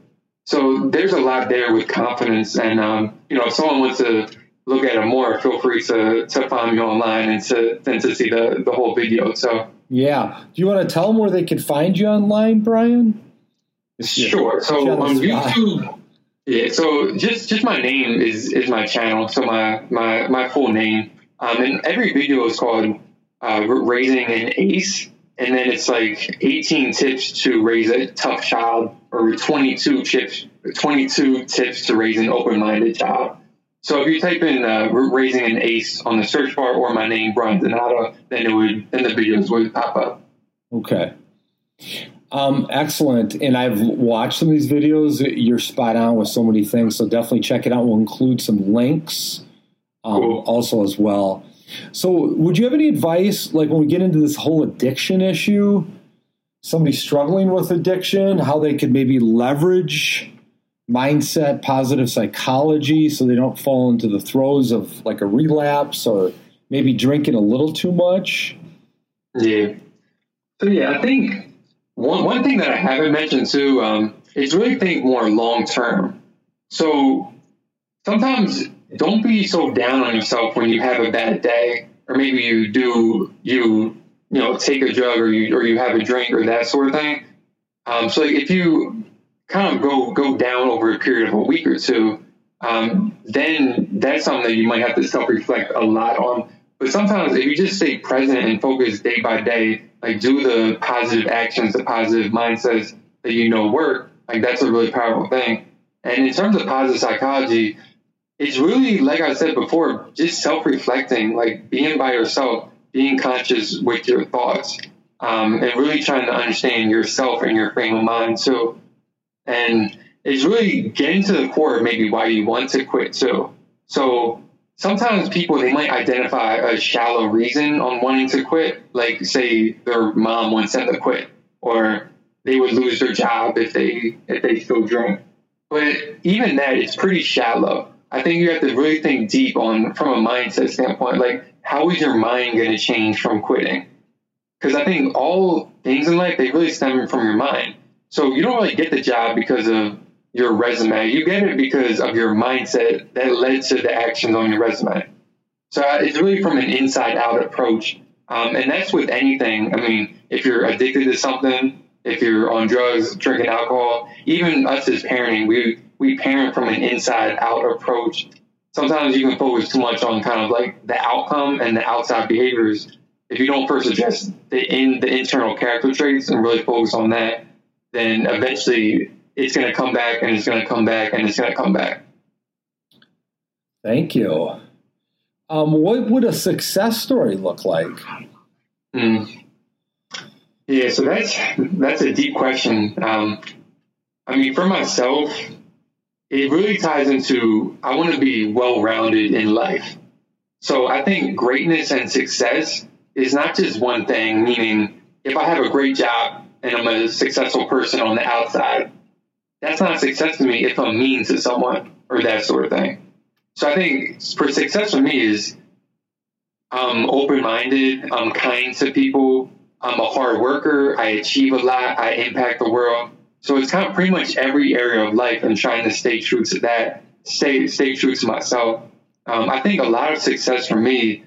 so there's a lot there with confidence. And, um, you know, if someone wants to look at it more, feel free to, to find me online and to, and to see the, the whole video. So, yeah. Do you want to tell them where they can find you online, Brian? Sure. So on YouTube, yeah. So just just my name is is my channel. So my my my full name. Um, and every video is called uh, "Raising an Ace," and then it's like 18 tips to raise a tough child or 22 tips 22 tips to raise an open-minded child so if you type in uh, raising an ace on the search bar or my name brian donato then it would then the videos would pop up. Okay. Um, excellent. And i've watched some of these videos. You're spot on with so many things so definitely check it out. We'll include some links um, cool. also as well. So, would you have any advice, like when we get into this whole addiction issue, somebody struggling with addiction, how they could maybe leverage mindset, positive psychology, so they don't fall into the throes of like a relapse or maybe drinking a little too much? Yeah. So, yeah, I think one, one thing that I haven't mentioned too um, is really think more long term. So, sometimes don't be so down on yourself when you have a bad day, or maybe you do you you know take a drug or you or you have a drink or that sort of thing. Um, so if you kind of go go down over a period of a week or two, um, then that's something that you might have to self reflect a lot on. But sometimes if you just stay present and focus day by day, like do the positive actions, the positive mindsets that you know work, like that's a really powerful thing. And in terms of positive psychology, it's really like I said before, just self-reflecting, like being by yourself, being conscious with your thoughts, um, and really trying to understand yourself and your frame of mind too. And it's really getting to the core of maybe why you want to quit too. So sometimes people they might identify a shallow reason on wanting to quit, like say their mom wants them to quit, or they would lose their job if they if they still drink. But even that, it's pretty shallow. I think you have to really think deep on from a mindset standpoint. Like, how is your mind going to change from quitting? Because I think all things in life they really stem from your mind. So you don't really get the job because of your resume. You get it because of your mindset that led to the actions on your resume. So it's really from an inside out approach. Um, and that's with anything. I mean, if you're addicted to something, if you're on drugs, drinking alcohol, even us as parenting, we we parent from an inside out approach. Sometimes you can focus too much on kind of like the outcome and the outside behaviors. If you don't first address the in the internal character traits and really focus on that, then eventually it's going to come back and it's going to come back and it's going to come back. Thank you. Um, what would a success story look like? Mm. Yeah, so that's that's a deep question. Um, I mean, for myself, it really ties into I want to be well rounded in life. So I think greatness and success is not just one thing, meaning if I have a great job and I'm a successful person on the outside, that's not success to me if I'm mean to someone or that sort of thing. So I think for success for me is I'm open minded, I'm kind to people, I'm a hard worker. I achieve a lot. I impact the world. So it's kind of pretty much every area of life and trying to stay true to that, stay stay true to myself. Um, I think a lot of success for me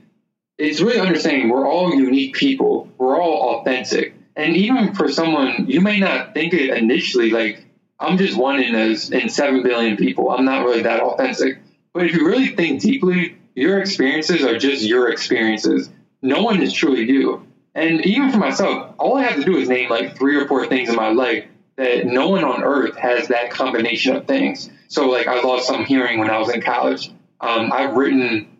is really understanding we're all unique people. We're all authentic. And even for someone, you may not think it initially like I'm just one in a, in seven billion people. I'm not really that authentic. But if you really think deeply, your experiences are just your experiences. No one is truly you. And even for myself, all I have to do is name like three or four things in my life that no one on earth has that combination of things. So like I lost some hearing when I was in college. Um, I've written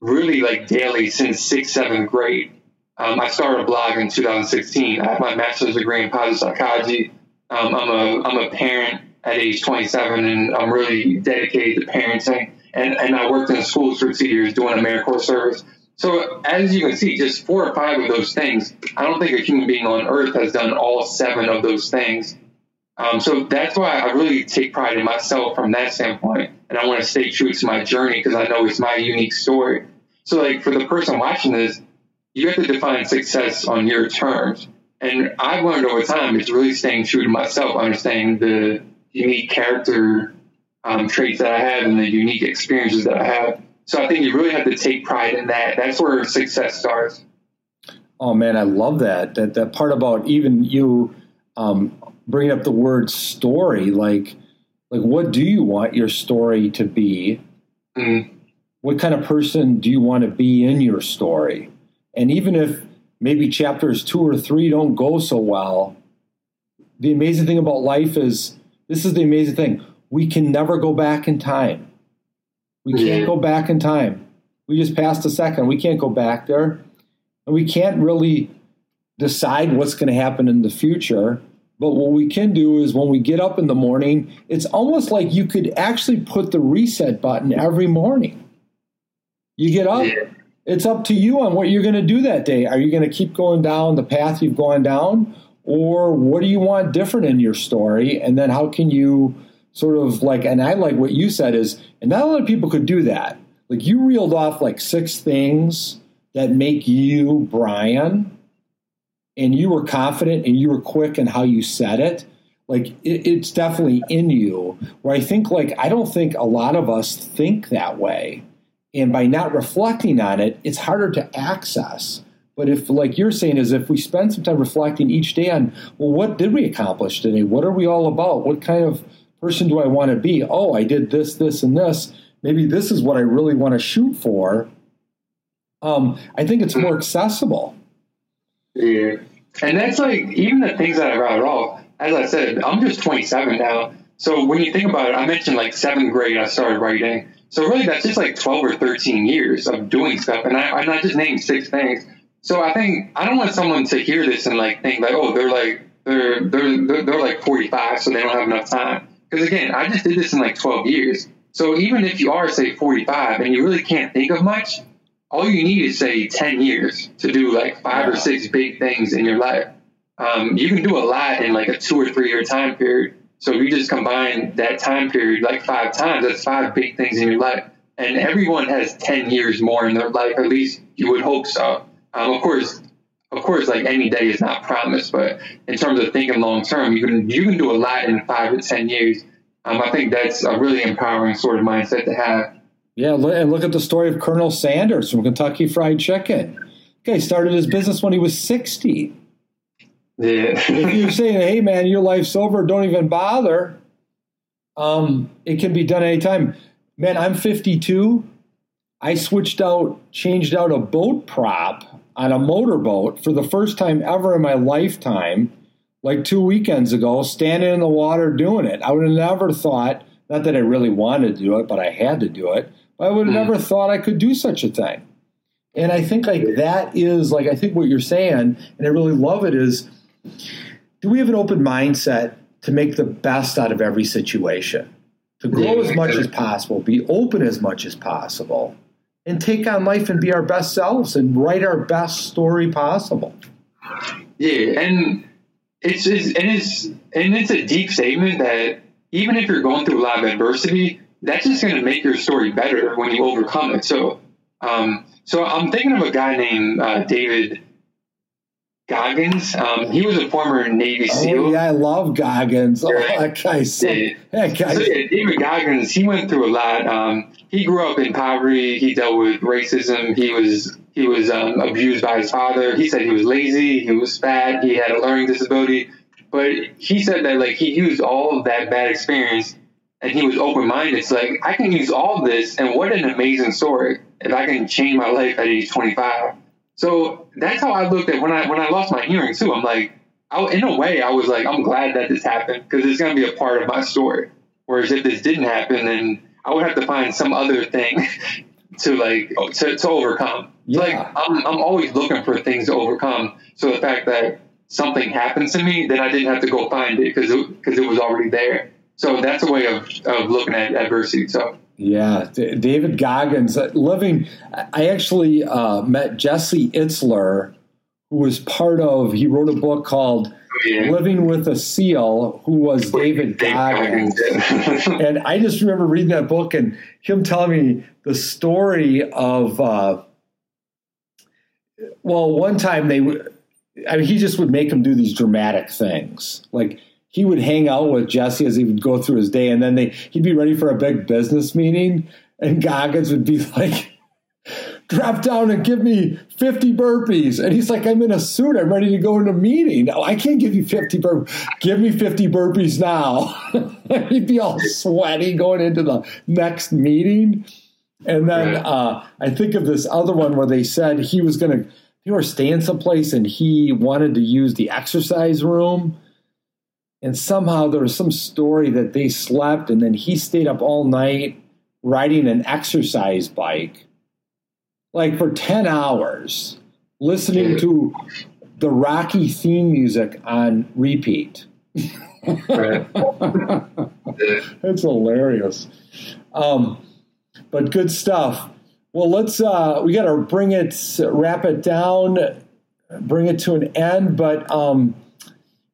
really like daily since sixth, seventh grade. Um, I started a blog in 2016. I have my master's degree in positive psychology. Um, I'm a I'm a parent at age 27, and I'm really dedicated to parenting. And and I worked in schools for two years doing AmeriCorps service. So as you can see, just four or five of those things. I don't think a human being on earth has done all seven of those things. Um, so that's why I really take pride in myself from that standpoint, and I want to stay true to my journey because I know it's my unique story. So, like for the person watching this, you have to define success on your terms. And I've learned over time it's really staying true to myself, understanding the unique character um, traits that I have and the unique experiences that I have. So I think you really have to take pride in that. That's where success starts. Oh man, I love that. That that part about even you um, bringing up the word story. Like, like what do you want your story to be? Mm. What kind of person do you want to be in your story? And even if maybe chapters two or three don't go so well, the amazing thing about life is this is the amazing thing. We can never go back in time. We can't go back in time. We just passed a second. We can't go back there. And we can't really decide what's going to happen in the future. But what we can do is when we get up in the morning, it's almost like you could actually put the reset button every morning. You get up, it's up to you on what you're going to do that day. Are you going to keep going down the path you've gone down? Or what do you want different in your story? And then how can you sort of like, and I like what you said is, and not a lot of people could do that. Like you reeled off like six things that make you Brian, and you were confident and you were quick in how you said it. Like it, it's definitely in you. Where I think like I don't think a lot of us think that way, and by not reflecting on it, it's harder to access. But if, like you're saying, is if we spend some time reflecting each day on, well, what did we accomplish today? What are we all about? What kind of person do I want to be? Oh, I did this, this, and this. Maybe this is what I really want to shoot for. Um, I think it's more accessible. Yeah. And that's like, even the things that I write off, as I said, I'm just 27 now. So when you think about it, I mentioned like seventh grade, I started writing. So really, that's just like 12 or 13 years of doing stuff. And I, am not just naming six things. So I think I don't want someone to hear this and like think like, oh, they're like, they're, they're, they're, they're like 45, so they don't have enough time. Because again, I just did this in like 12 years. So even if you are, say, 45 and you really can't think of much, all you need is, say, 10 years to do like five or six big things in your life. Um, you can do a lot in like a two or three year time period. So if you just combine that time period like five times, that's five big things in your life. And everyone has 10 years more in their life, at least you would hope so. Um, of course, of course, like any day is not promised, but in terms of thinking long term, you can you can do a lot in five to ten years. Um, I think that's a really empowering sort of mindset to have. Yeah, and look at the story of Colonel Sanders from Kentucky Fried Chicken. Okay, started his business when he was sixty. Yeah. if you're saying, "Hey, man, your life's over," don't even bother. Um, it can be done anytime. Man, I'm 52. I switched out, changed out a boat prop on a motorboat for the first time ever in my lifetime, like two weekends ago, standing in the water doing it. I would have never thought, not that I really wanted to do it, but I had to do it. But I would have mm. never thought I could do such a thing. And I think like that is like I think what you're saying, and I really love it is do we have an open mindset to make the best out of every situation? To grow as much as possible, be open as much as possible and take on life and be our best selves and write our best story possible. Yeah, and it's, it's and it's and it's a deep statement that even if you're going through a lot of adversity, that's just going to make your story better when you overcome it. So, um, so I'm thinking of a guy named uh, David Goggins. Um, he was a former Navy SEAL. Oh, yeah, I love Goggins. Oh, that guy's so, Yeah. that guy's So, yeah, David Goggins, he went through a lot. Um, he grew up in poverty. He dealt with racism. He was he was um, abused by his father. He said he was lazy. He was fat. He had a learning disability. But he said that like he used all of that bad experience, and he was open minded. It's like I can use all this, and what an amazing story if I can change my life at age twenty five. So that's how I looked at when I when I lost my hearing too. I'm like, I, in a way, I was like, I'm glad that this happened because it's going to be a part of my story. Whereas if this didn't happen, then I would have to find some other thing to like oh. to, to overcome. Yeah. Like I'm I'm always looking for things to overcome. So the fact that something happens to me, then I didn't have to go find it because because it, was already there. So that's a way of, of looking at adversity. So Yeah, D- David Goggins. uh, Living, I actually uh, met Jesse Itzler, who was part of. He wrote a book called yeah. "Living with a Seal," who was David Goggins. Goggins. and I just remember reading that book and him telling me the story of. Uh, well, one time they, I mean, he just would make him do these dramatic things, like he would hang out with Jesse as he would go through his day, and then they he'd be ready for a big business meeting, and Goggins would be like. Drop down and give me 50 burpees. And he's like, I'm in a suit. I'm ready to go into a meeting. No, I can't give you 50 burpees. Give me 50 burpees now. He'd be all sweaty going into the next meeting. And then uh, I think of this other one where they said he was going to, they were staying someplace and he wanted to use the exercise room. And somehow there was some story that they slept and then he stayed up all night riding an exercise bike, like for 10 hours, listening to the Rocky theme music on repeat. Right. That's hilarious. Um, but good stuff. Well, let's uh, we got to bring it, wrap it down, bring it to an end. But um,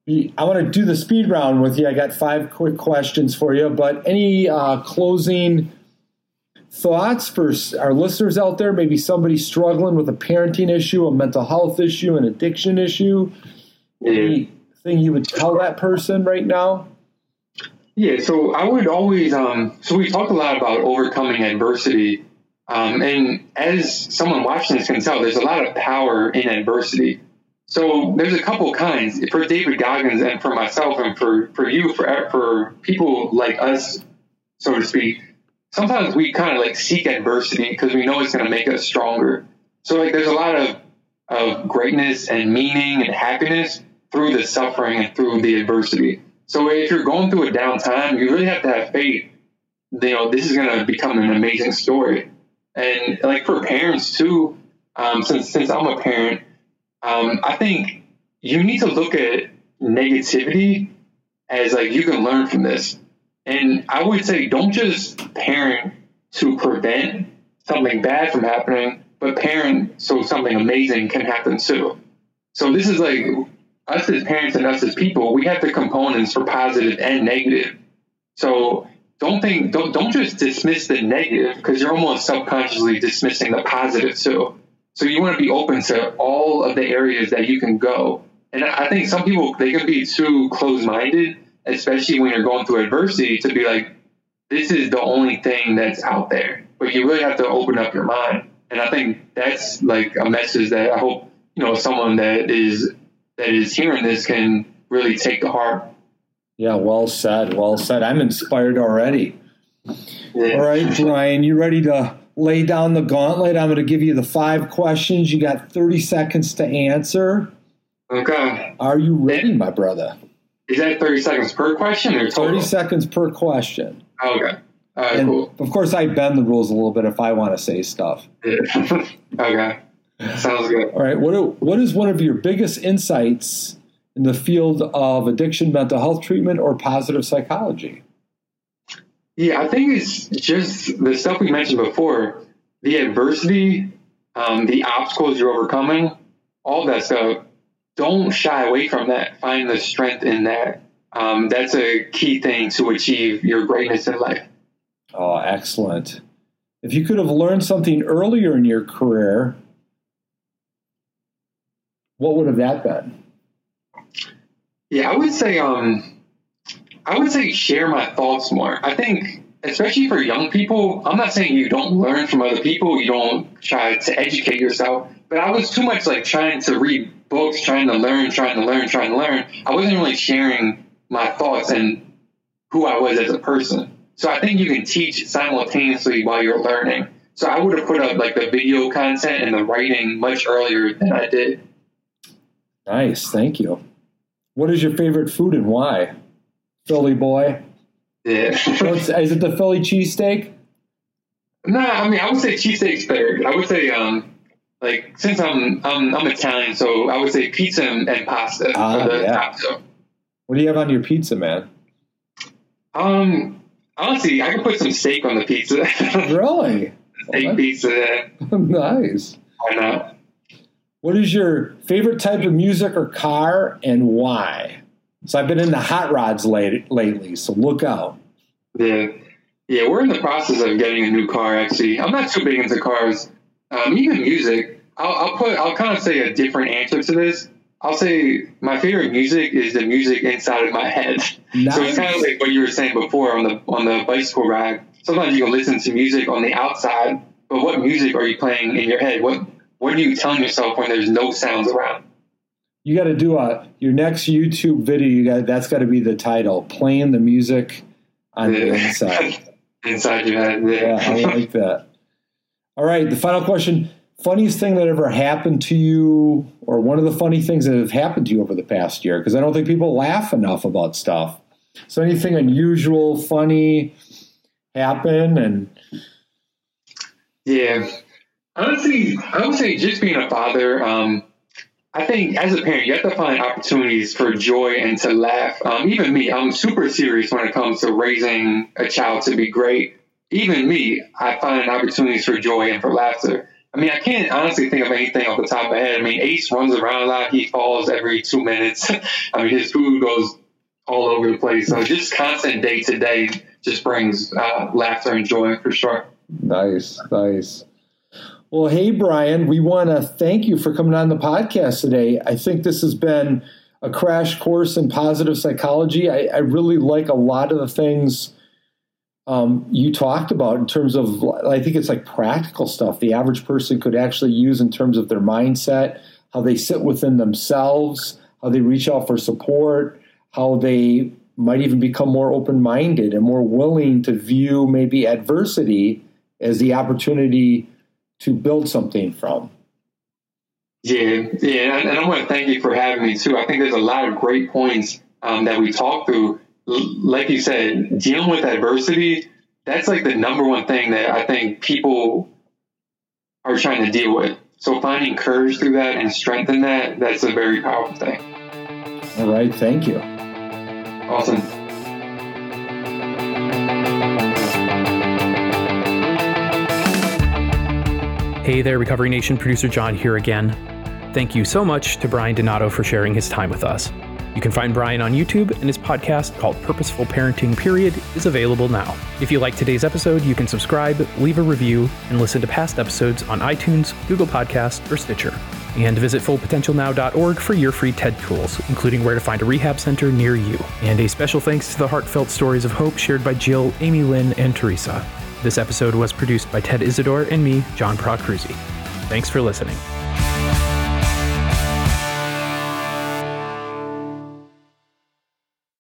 I want to do the speed round with you. I got five quick questions for you. But any uh, closing thoughts for our listeners out there? Maybe somebody struggling with a parenting issue, a mental health issue, an addiction issue. Anything you would tell that person right now? Yeah, so I would always um so we talk a lot about overcoming adversity. Um, and as someone watching this can tell, there's a lot of power in adversity. So there's a couple kinds for David Goggins and for myself and for, for you, for for people like us, so to speak. Sometimes we kind of like seek adversity because we know it's going to make us stronger. So like there's a lot of of greatness and meaning and happiness through the suffering and through the adversity. So if you're going through a down time, you really have to have faith. You know, this is going to become an amazing story. And like for parents too, um, since since I'm a parent, um, I think you need to look at negativity as like you can learn from this. And I would say don't just parent to prevent something bad from happening, but parent so something amazing can happen too. So this is like us as parents and us as people, we have the components for positive and negative. So don't think don't don't just dismiss the negative because you're almost subconsciously dismissing the positive too. So you want to be open to all of the areas that you can go. And I think some people they can be too close minded, especially when you're going through adversity, to be like, this is the only thing that's out there. But you really have to open up your mind. And I think that's like a message that I hope, you know, someone that is that is hearing this can really take to heart. Yeah, well said. Well said. I'm inspired already. Yeah. All right, Brian, you ready to lay down the gauntlet? I'm going to give you the five questions. You got 30 seconds to answer. Okay. Are you ready, my brother? Is that 30 seconds per question or total? 30 seconds per question. Okay. All right, And cool. of course, I bend the rules a little bit if I want to say stuff. Yeah. okay. Sounds good. All right, what, are- what is one of your biggest insights in the field of addiction, mental health treatment, or positive psychology? Yeah, I think it's just the stuff we mentioned before the adversity, um, the obstacles you're overcoming, all that stuff. Don't shy away from that. Find the strength in that. Um, that's a key thing to achieve your greatness in life. Oh, excellent. If you could have learned something earlier in your career, what would have that been? Yeah, I would say um I would say share my thoughts more. I think especially for young people, I'm not saying you don't learn from other people, you don't try to educate yourself, but I was too much like trying to read books, trying to learn, trying to learn, trying to learn. I wasn't really sharing my thoughts and who I was as a person. So I think you can teach simultaneously while you're learning. So I would have put up like the video content and the writing much earlier than I did. Nice, thank you. What is your favorite food and why? Philly boy. Yeah. Is it the Philly cheesesteak? Nah, I mean I would say cheesesteak's better. I would say um like since I'm I'm, I'm Italian, so I would say pizza and, and pasta Ah, yeah. top. What do you have on your pizza, man? Um, honestly, I could put some steak on the pizza. Really? steak pizza. nice. Why not? What is your favorite type of music or car and why? So I've been into hot rods late, lately, so look out. Yeah, yeah. We're in the process of getting a new car. Actually, I'm not too big into cars. Um, even music. I'll, I'll put. I'll kind of say a different answer to this. I'll say my favorite music is the music inside of my head. So it's kind of like what you were saying before on the on the bicycle ride. Sometimes you can listen to music on the outside, but what music are you playing in your head? What what are you telling yourself when there's no sounds around? You got to do a your next YouTube video. You got that's got to be the title: playing the music on the inside. inside your head. Yeah, I like that. All right, the final question: funniest thing that ever happened to you, or one of the funny things that have happened to you over the past year? Because I don't think people laugh enough about stuff. So anything unusual, funny happen, and Yeah. Honestly, I would say just being a father, um, I think as a parent, you have to find opportunities for joy and to laugh. Um, even me, I'm super serious when it comes to raising a child to be great. Even me, I find opportunities for joy and for laughter. I mean, I can't honestly think of anything off the top of my head. I mean, Ace runs around a lot. He falls every two minutes. I mean, his food goes all over the place. So just constant day to day just brings uh, laughter and joy for sure. Nice, nice. Well, hey, Brian, we want to thank you for coming on the podcast today. I think this has been a crash course in positive psychology. I, I really like a lot of the things um, you talked about in terms of, I think it's like practical stuff the average person could actually use in terms of their mindset, how they sit within themselves, how they reach out for support, how they might even become more open minded and more willing to view maybe adversity as the opportunity to build something from. Yeah, yeah, and, and I want to thank you for having me too. I think there's a lot of great points um, that we talked through. L- like you said, dealing with adversity, that's like the number one thing that I think people are trying to deal with. So finding courage through that and strengthen that, that's a very powerful thing. All right, thank you. Awesome. Hey there, Recovery Nation producer John here again. Thank you so much to Brian Donato for sharing his time with us. You can find Brian on YouTube, and his podcast called Purposeful Parenting Period is available now. If you like today's episode, you can subscribe, leave a review, and listen to past episodes on iTunes, Google Podcast, or Stitcher. And visit fullpotentialnow.org for your free TED tools, including where to find a rehab center near you. And a special thanks to the heartfelt stories of hope shared by Jill, Amy Lynn, and Teresa. This episode was produced by Ted Isidore and me, John Procruzzi. Thanks for listening.